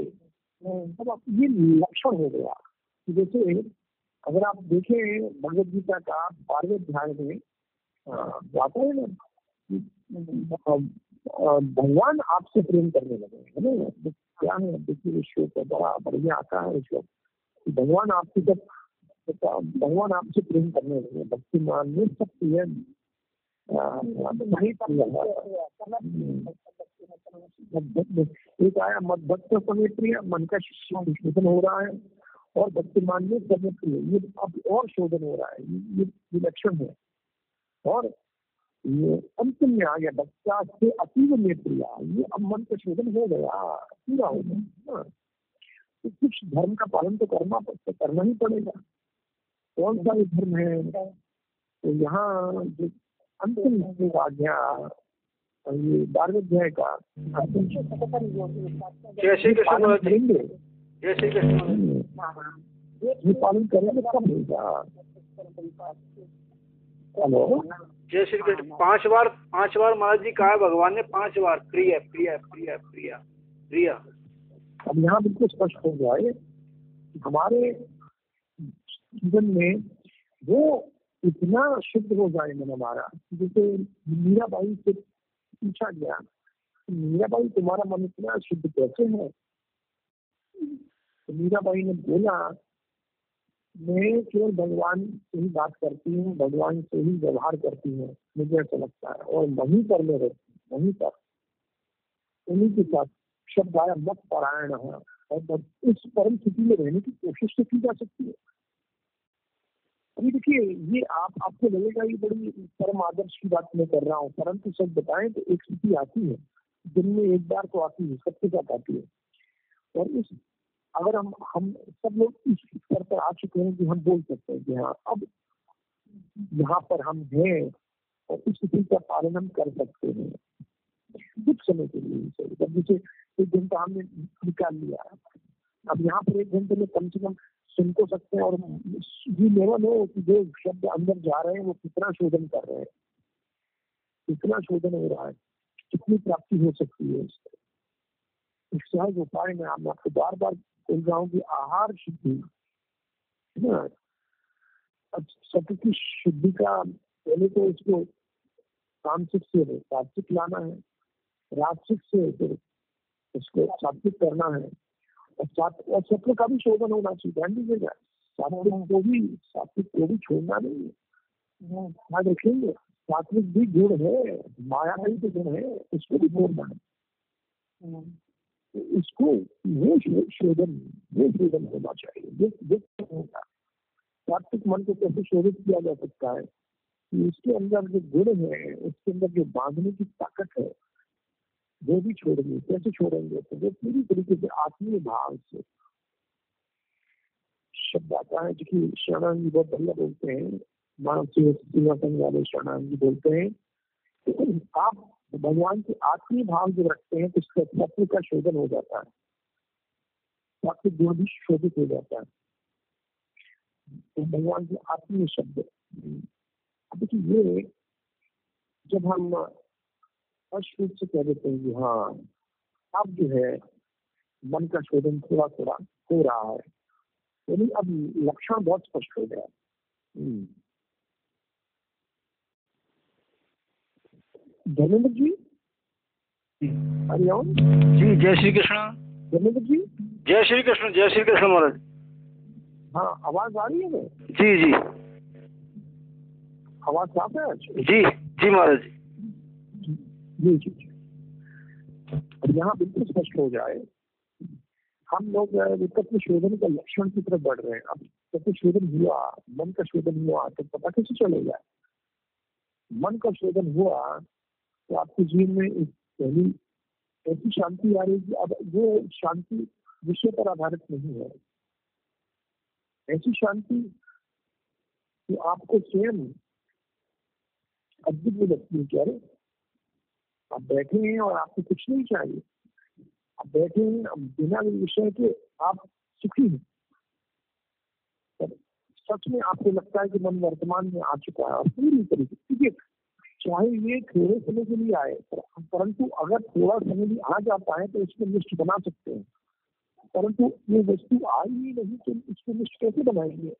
आप ये लक्षण हो गया। कि जैसे अगर आप देखें भगवत गीता का बारहवें अध्याय में जाता है ना भगवान आपसे प्रेम करने लगे है ना? क्या है? देखिए श्लोक का बड़ा बढ़िया आता है श्लोक भगवान आपसे तो भगवान आपसे प्रेम करने लगे भक्ति मान में सब प्रिय एक आया मत भक्त समय प्रिय मन का शोधन हो रहा है। और भक्तिमान में समय प्रिय ये अब और शोधन हो रहा है ये ये है। और ये अंतिम न्याय या बच्चा से अतीव में प्रिया ये अब मन का शोधन हो गया पूरा हो गया हाँ। तो कुछ धर्म का पालन तो करना तो करना ही पड़ेगा। कौन सा ये धर्म है तो यहाँ जो अंतिम आज्ञा ये बारहवें अध्याय का अंतिम जय श्री कृष्ण जय श्री कृष्ण पालन हेलो। जय श्री कृष्ण पाँच बार पाँच बार महाराज जी कहा भगवान ने पाँच बार प्रिय प्रिय प्रिय प्रिय प्रिय। अब यहाँ बिल्कुल स्पष्ट हो जाए हमारे जीवन में वो इतना शुद्ध हो जाए मन हमारा। जैसे मीराबाई से पूछा गया मीराबाई तुम्हारा मन इतना शुद्ध कैसे है? तो मीराबाई ने बोला, मैं केवल भगवान से ही बात करती हूँ, भगवान से ही व्यवहार करती हूँ, मुझे ऐसा लगता है। और वहीं पर मैं रहती हूँ, वहीं पर। उन्हीं के साथ शब्द आया मत पारायण है। और इस परम स्थिति में रहने की कोशिश तो की जा सकती है। अभी देखिए, ये आप, आपको लगेगा ये बड़ी परम आदर्श की बात मैं कर रहा हूँ, परंतु सब बताएँ तो एक स्थिति आती है। दिन में एक बार तो आती है, सबके साथ आती है। और इस अगर हम हम सब लोग इस स्तर पर आ चुके हैं कि हम बोल सकते हैं कि हाँ अब यहाँ पर हम हैं और इस स्थिति का पालन हम कर सकते हैं। कुछ समय के लिए जब जैसे एक घंटा हमने निकाल लिया, अब यहाँ पर एक घंटे में कम से कम सुन तो सकते हैं और ये नेवर नो कि जो शब्द अंदर जा रहे हैं वो कितना शोधन कर रहे हैं। कितना शोधन हो रहा है, कितनी प्राप्ति हो सकती है इससे सहज उपाय में मैं आपको बार बार रहा हूँ कि आहार शुद्धि अब सत्य की शुद्धि का पहले तो इसको तामसिक से है सात्विक लाना है, राजसिक से फिर उसको सात्विक करना है। और सात सत्य का भी शोधन होना चाहिए सात्विक को भी, सात्विक को भी छोड़ना नहीं है। ध्यान रखेंगे सात्विक भी गुण है, माया का ही तो गुण है, उसको भी छोड़ना है। तो इसको वो शोधन वो शोधन होना चाहिए। सात्विक मन को कैसे शोधित किया जा सकता है? कि उसके अंदर जो गुण है, उसके अंदर जो बांधने की ताकत है, वो भी छोड़ेंगे। कैसे छोड़ेंगे? तो वो पूरी तरीके से आत्मीय भाव से। शब्द आता है जो कि शरण जी बहुत बढ़िया बोलते हैं। मानव से सेवा संघ वाले शरण जी बोलते हैं। कि आप भगवान के आत्मीय भाव जो रखते हैं तो उसका तत्व का शोधन हो जाता है। आपके गुण भी शोधित हो जाता है। तो भगवान के आत्मीय शब्द। देखिए ये जब हम स्पष्ट रूप से कह देते हैं कि हाँ अब जो है, मन का शोधन थोड़ा थोड़ा हो रहा है। यानी अब लक्षण बहुत स्पष्ट हो गया। धर्मेंद्र जी? हरिओम। जी जय श्री कृष्ण। धर्मेंद्र जी? जय श्री कृष्ण जय श्री कृष्ण महाराज। हाँ आवाज़ आ रही है? ना जी जी। आवाज़ साफ़ है? जी जी महाराज। जी जी जी। अब यहाँ बिल्कुल स्पष्ट हो जाए हम लोग तत्व शोधन का लक्षण की तरफ़ बढ़ रहे हैं। अब तत्व शोधन हुआ मन का शोधन हुआ तो पता कैसे चलेगा? मन का शोधन हुआ तो आपके जीवन में एक पहली ऐसी शांति आ रही है अब वो शांति विषय पर आधारित नहीं है ऐसी शांति कि आपको स्वयं अद्भुत में लगती है क्या? आप बैठे हैं और आपको कुछ नहीं चाहिए आप बैठे हैं बिना विषय के आप सुखी हैं सच में आपको लगता है कि मन वर्तमान में आ चुका है और पूरी तरीके देखिए, चाहे ये थोड़े समय के लिए आए परंतु अगर थोड़ा समय भी आ जाता है तो इसमें लिस्ट बना सकते हैं। परंतु ये वस्तु आई ही नहीं तो इसको लिस्ट कैसे बनाएँगे?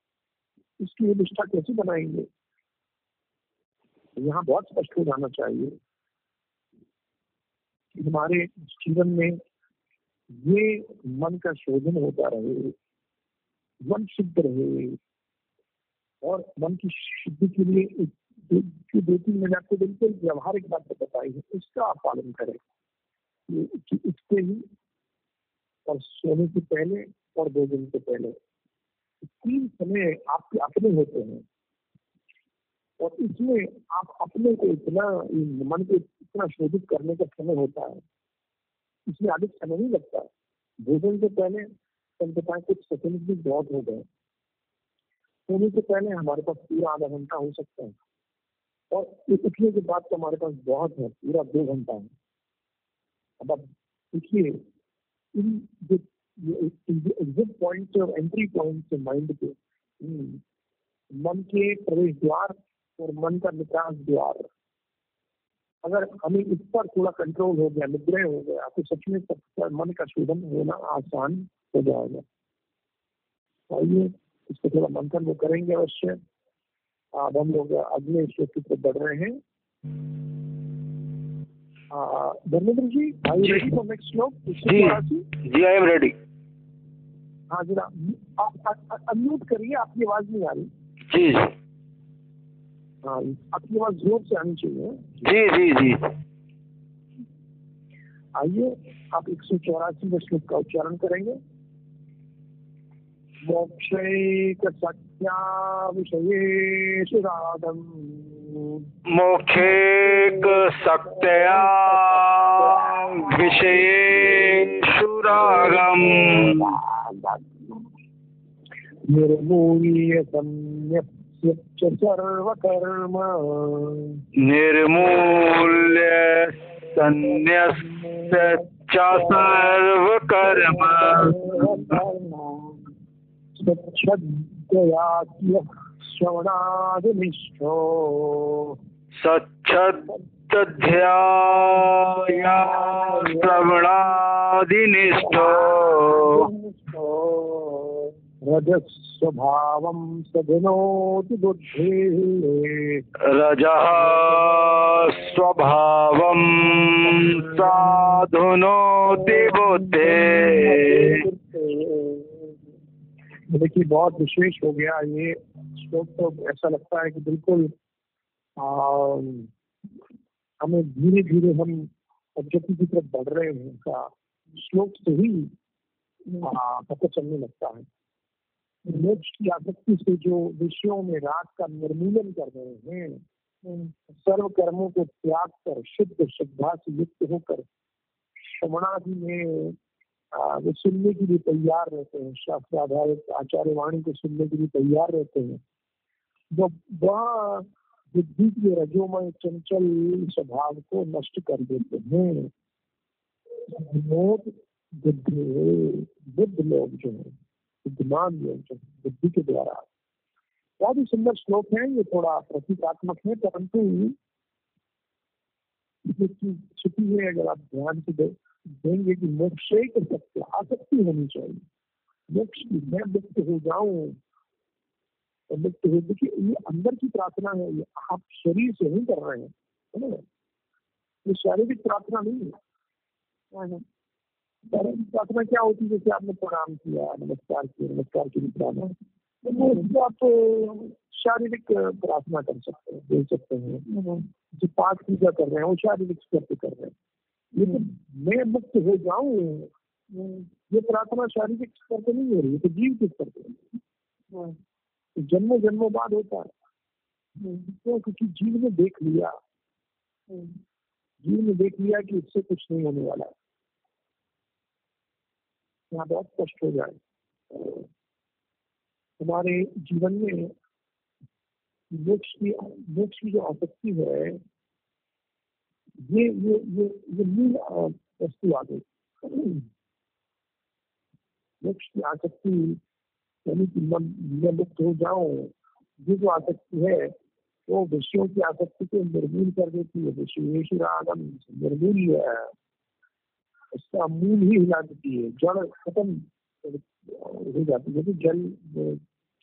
इसकी ये निष्ठा कैसे बनाएँगे? यहाँ बहुत स्पष्ट हो जाना चाहिए कि हमारे जीवन में ये मन का शोधन होता रहे, मन शुद्ध रहे और मन की शुद्धि के लिए एक- दो तीन मैंने आपको बिल्कुल व्यवहारिक बात बताई है, उसका आप पालन करें। कि इसके ही और सोने से पहले और दो दिन से पहले। तीन समय आपके अपने होते हैं। और इसमें आप अपने को इतना, मन को इतना शोधित करने का समय होता है। इसमें अधिक समय नहीं लगता। भोजन से पहले कम से कम कुछ सेकंड भी बहुत हो गए। सोने से पहले हमारे पास पूरा आधा घंटा हो सकता है। और उठने के बाद तो हमारे पास बहुत है, पूरा दो घंटा है अब आप देखिए, इन जो एग्जिट पॉइंट और एंट्री पॉइंट माइंड के मन के प्रवेश द्वार और मन का निकास द्वार, अगर हमें इस पर थोड़ा कंट्रोल हो गया, निग्रह हो गया तो सच में मन का शोधन होना आसान हो जाएगा। आइए, इसको थोड़ा मंथन वो करेंगे अवश्य। अब हम लोग अगले श्लोक की तरफ़ बढ़ रहे हैं। Dharmendra ji I ready for next श्लोक जी। जी आई एम रेडी हाँ जरा आप अनम्यूट करिए आपकी आवाज़ नहीं आ रही। जी जी। हाँ आपकी आवाज़ ज़ोर से आनी चाहिए। जी जी जी। आइए आप एक सौ चौरासी श्लोक का उच्चारण करेंगे। मोक्षैक सत्या विषयेषु रागम मोक्षेक विषयेषु रागम् निर्मूल्य सम्यक् च सर्वकर्म। निर्मूल्य सन्न्यस्य च सर्वकर्म स्वच्छदयात्य श्रवणादिनिष्ठो सच्छध्याया श्रवणादिनिष्ठो रजस्वभावं सधुनोति बुद्धिः। रजः स्वभावं साधुनोति बुद्धे। देखिए बहुत विशेष हो गया ये श्लोक तो ऐसा लगता है कि बिल्कुल आ, हमें धीरे धीरे हम objective की तरफ़ बढ़ रहे हैं। का श्लोक से ही पता चलने लगता है। मोक्ष की आसक्ति से जो विषयों में राग का निर्मूलन कर रहे हैं सर्व कर्मों को त्याग कर शुद्ध श्रद्धा से युक्त होकर श्रवणादि में वो सुनने के लिए तैयार रहते हैं, शास्त्र आधारित आचार्य वाणी को सुनने के लिए तैयार रहते हैं। वो वह बुद्धि के रजोमय चंचल स्वभाव को नष्ट कर देते हैं बुद्ध बुद्ध लोग जो है, बुद्धिमान लोग जो है, बुद्धि के द्वारा। बहुत ही सुंदर श्लोक है, ये थोड़ा प्रतीकात्मक है, परंतु छुपी है, अगर आप ध्यान से देंगे कि मोक्ष एक सत्य आसक्ति होनी चाहिए। मोक्ष की मैं मुक्त हो जाऊँ तो मुक्त हो देखिए ये अंदर की प्रार्थना है ये आप शरीर से नहीं कर रहे हैं है ना? ये शारीरिक प्रार्थना नहीं है। शारीरिक प्रार्थना क्या होती है? जैसे आपने प्रणाम किया नमस्कार किया नमस्कार की प्रार्थना। तो आप शारीरिक प्रार्थना कर सकते हैं दे सकते हैं। जो पाठ पूजा कर रहे हैं वो शारीरिक स्तर पे कर रहे हैं। लेकिन मैं मुक्त हो जाऊँ ये प्रार्थना शारीरिक स्तर पे नहीं हो रही है तो जीव के स्तर पे तो जन्मों जन्मों बाद होता है। तो क्योंकि जीव ने देख लिया। जीव ने देख लिया कि इससे कुछ नहीं होने वाला है। यहाँ बहुत कष्ट हो जाए। हमारे जीवन में मोक्ष की मोक्ष की जो आसक्ति है ये ये ये ये मूल वस्तु आ गई। मोक्ष की आसक्ति, यानी कि मैं मुक्त हो जाऊँ, ये जो आसक्ति है, वो विषयों की आसक्ति को निर्मूल कर देती है। विषयेश रागम निर्मूल उसका मूल ही हिला देती है। जड़ खत्म हो जाती है। जल,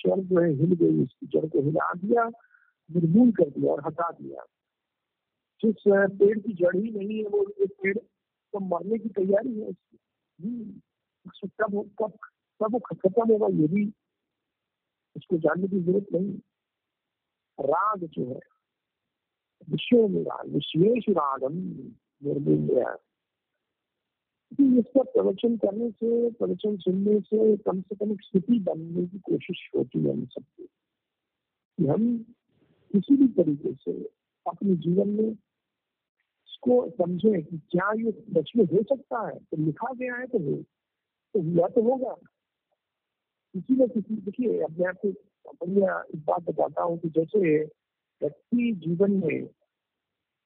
जड़ जो है हिल गई, उसकी जड़ को हिला दिया, निर्मूल कर दिया और हटा दिया। जिस पेड़ की जड़ ही नहीं है वो एक पेड़ तो मरने की तैयारी है उसकी। कब कब कब वो खत्म होगा ये भी उसको जानने की ज़रूरत नहीं राग जो है, विषयों में राग, विशेष रागम निर्मूल इसका प्रवचन करने से, प्रवचन सुनने से कम से कम एक स्थिति बनने की कोशिश होती है हम सबकी। कि हम किसी भी तरीके से अपने जीवन में इसको समझे कि क्या ये सच में हो सकता है? तो लिखा गया है तो हो तो हुआ तो होगा। किसी न किसी, देखिए अब मैं आपको बढ़िया इस बात बताता हूँ कि जैसे व्यक्ति जीवन में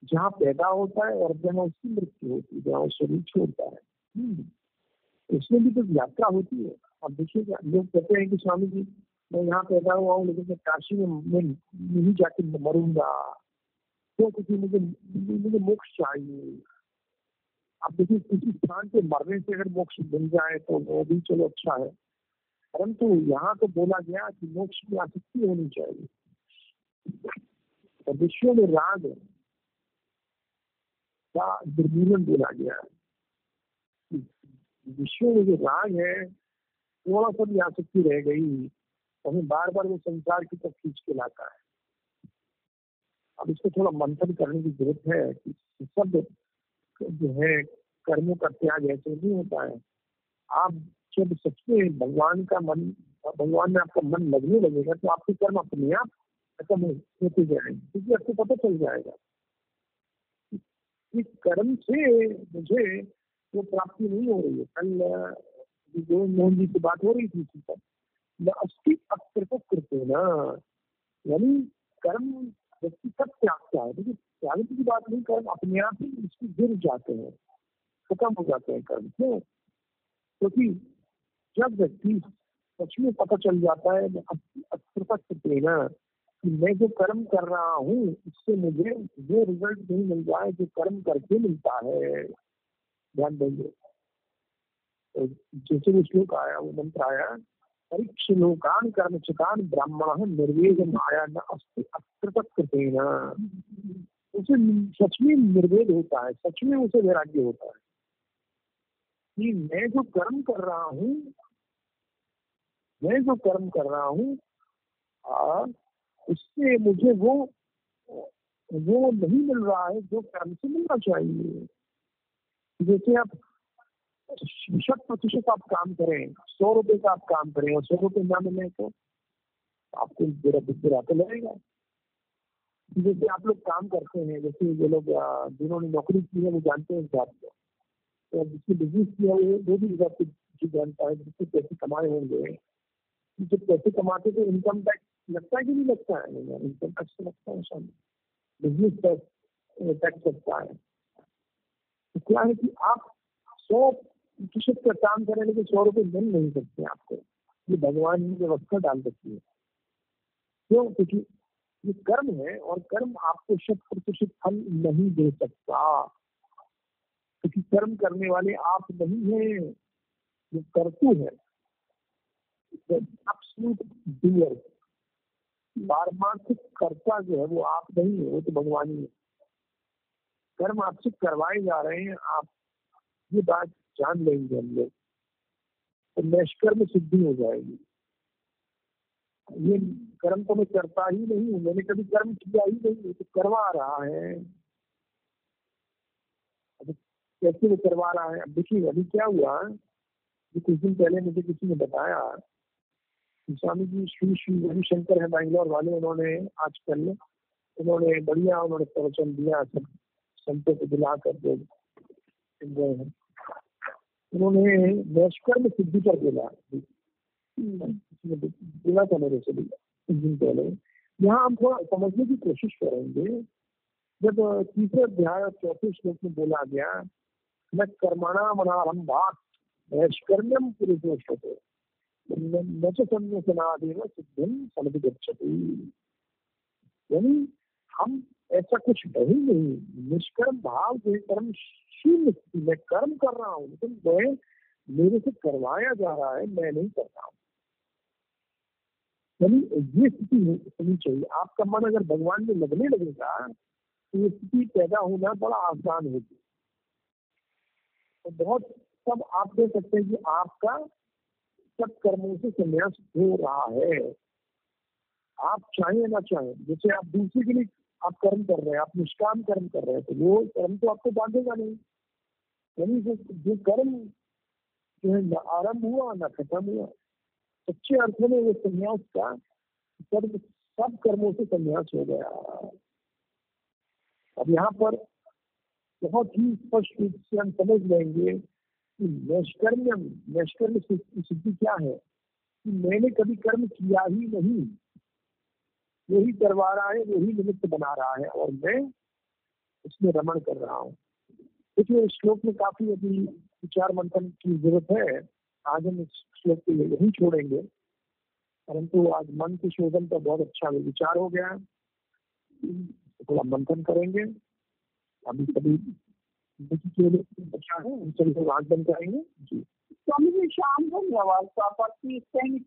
जहाँ पैदा होता है और जहाँ उसकी मृत्यु होती है, जहाँ शरीर छोड़ता है हम्म। उसमें भी तो यात्रा होती है। अब देखिए लोग कहते हैं कि स्वामी जी, मैं यहाँ पैदा हुआ हूँ, लेकिन मैं काशी में नहीं जाके मरूँगा। क्यों क्योंकि मुझे मुझे मोक्ष चाहिए। अब देखिए, किसी स्थान पे मरने से अगर मोक्ष मिल जाए तो वो भी चलो अच्छा है। परंतु यहाँ तो बोला गया कि मोक्ष की आसक्ति होनी चाहिए। विश्व में राग का निर्मूलन बोला गया है। विश्व में जो राग है, थोड़ा सा भी आसक्ति रह गई। तो हमें बार बार वो संसार की तरफ़ खींच के लाता है। अब इसको थोड़ा मंथन करने की ज़रूरत है कि सब जो है कर्मों का त्याग ऐसे नहीं होता है। आप जब सच में भगवान का मन, भगवान में आपका मन लगने लगेगा तो आपके कर्म अपने आप खत्म होते जाएँगे, क्योंकि आपको पता चल जाएगा। इस कर्म से मुझे वो प्राप्ति नहीं हो रही है। कल जो मोहन जी की बात हो रही थी इसी पर अस्थि अकृत करते ना, यानी कर्म व्यक्ति कब त्यागता है। देखिए, त्याग की बात नहीं, कर्म अपने आप ही इसकी गिर जाते हैं, खत्म हो जाते हैं कर्म, क्यों? क्योंकि जब व्यक्ति सच में पता चल जाता है ना कि मैं जो कर्म कर रहा हूँ इससे मुझे वो रिज़ल्ट नहीं मिल रहा है जो कर्म करके मिलता है। ध्यान देंगे। तो जैसे भी श्लोक आया, वो मंत्र आया परीक्ष लोकान कर्म चिकान ब्राह्मण निर्वेद माया न अकृतकृतेन उसे सच में निर्वेद होता है सच में उसे वैराग्य होता है। कि मैं जो कर्म कर रहा हूँ, मैं जो कर्म कर रहा हूँ उससे मुझे वो वो नहीं मिल रहा है जो कर्म से मिलना चाहिए। जैसे आप शत प्रतिशत आप काम करें, सौ रुपए का आप काम करें और सौ रुपए ना मिले तो आपको बुरा बुरा तो लगेगा। जैसे आप लोग काम करते हैं, जैसे जो लोग जिन्होंने नौकरी की है, वो जानते हैं इस बात को। तो जिसने बिज़नेस किया है, वो भी इस बात को जानता है जिससे पैसे कमाए होंगे। जब पैसे कमाते तो इनकम टैक्स लगता है कि नहीं लगता है? इनकम टैक्स तो लगता है, शायद। बिज़नेस टैक्स टैक्स लगता है। तो क्या है कि आप सौ प्रतिशत का काम करें के सौ रुपए मिल नहीं सकते आपको। ये भगवान ने व्यवस्था डाल रखी है। क्यों? क्योंकि ये कर्म है और कर्म आपको शत प्रतिशत फल नहीं दे सकता। क्योंकि कर्म करने वाले आप नहीं है जो करते हैं। कर्ता जो है वो आप नहीं है, वो तो भगवान ही है। कर्म आपसे करवाए जा रहे हैं, आप ये बात जान लेंगे हम लोग। तो निष्कर्म सिद्धि हो जाएगी। ये कर्म तो मैं करता ही नहीं हूँ। मैंने कभी कर्म किया ही नहीं तो करवा रहा है। कैसे वो करवा रहा है? अब देखिए, अभी क्या हुआ? कि कुछ दिन पहले मुझे किसी ने बताया स्वामी जी, श्री श्री रविशंकर है बैंगलोर वाले, उन्होंने आजकल उन्होंने बढ़िया उन्होंने प्रवचन दिया, सब संतों को बुला कर जो गए हैं। उन्होंने नैष्कर्म सिद्धि पर बोला। बोला था मेरे से भी कुछ दिन पहले। यहाँ हम थोड़ा समझने की कोशिश करेंगे। जब तीसरे अध्याय और चौथे श्लोक में बोला गया न कर्मणा मनारंभात नैष्कर्म्यम पुरुषोषते न च सन्यासनादेव सिद्धिम समिति यानी हम ऐसा कुछ है ही नहीं। निष्कर्म भाव से कर्म शून्य स्थिति मैं कर्म कर रहा हूँ, लेकिन मैं, मेरे से करवाया जा रहा है, मैं नहीं कर रहा हूँ। ये स्थिति होनी चाहिए। आपका मन अगर भगवान में लगने लगेगा तो ये स्थिति पैदा होना बड़ा आसान होगी। तो बहुत सब आप देख सकते हैं कि आपका सब कर्मों से संन्यास हो रहा है। आप चाहें ना चाहे, जैसे आप दूसरे के लिए आप कर्म कर रहे हैं, आप निष्काम कर्म कर रहे हैं तो वो कर्म तो आपको बांधेगा नहीं। यानी जो जो कर्म जो है, न आरंभ हुआ, न खत्म हुआ, सच्चे अर्थ में वो संन्यास का कर्म सब कर्मों से संन्यास हो गया। अब यहाँ पर बहुत ही स्पष्ट रूप से हम समझ लेंगे कि नैष्कर्म नैष्कर्म सिद्धि क्या है? कि मैंने कभी कर्म किया ही नहीं। वही करवा रहा है वही निमित्त बना रहा है और मैं उसमें रमण कर रहा हूँ। देखिए, इस श्लोक में काफ़ी अभी विचार मंथन की ज़रूरत है। आज हम इस श्लोक के लिए नहीं छोड़ेंगे। परंतु आज मन के शोधन का बहुत अच्छा विचार हो गया थोड़ा मंथन करेंगे। अभी कभी बच्चा है, हम सभी लोग बंद करेंगे। जी। स्वामी जी, शाम धन्यवाद प्रॉपर्टी इतनी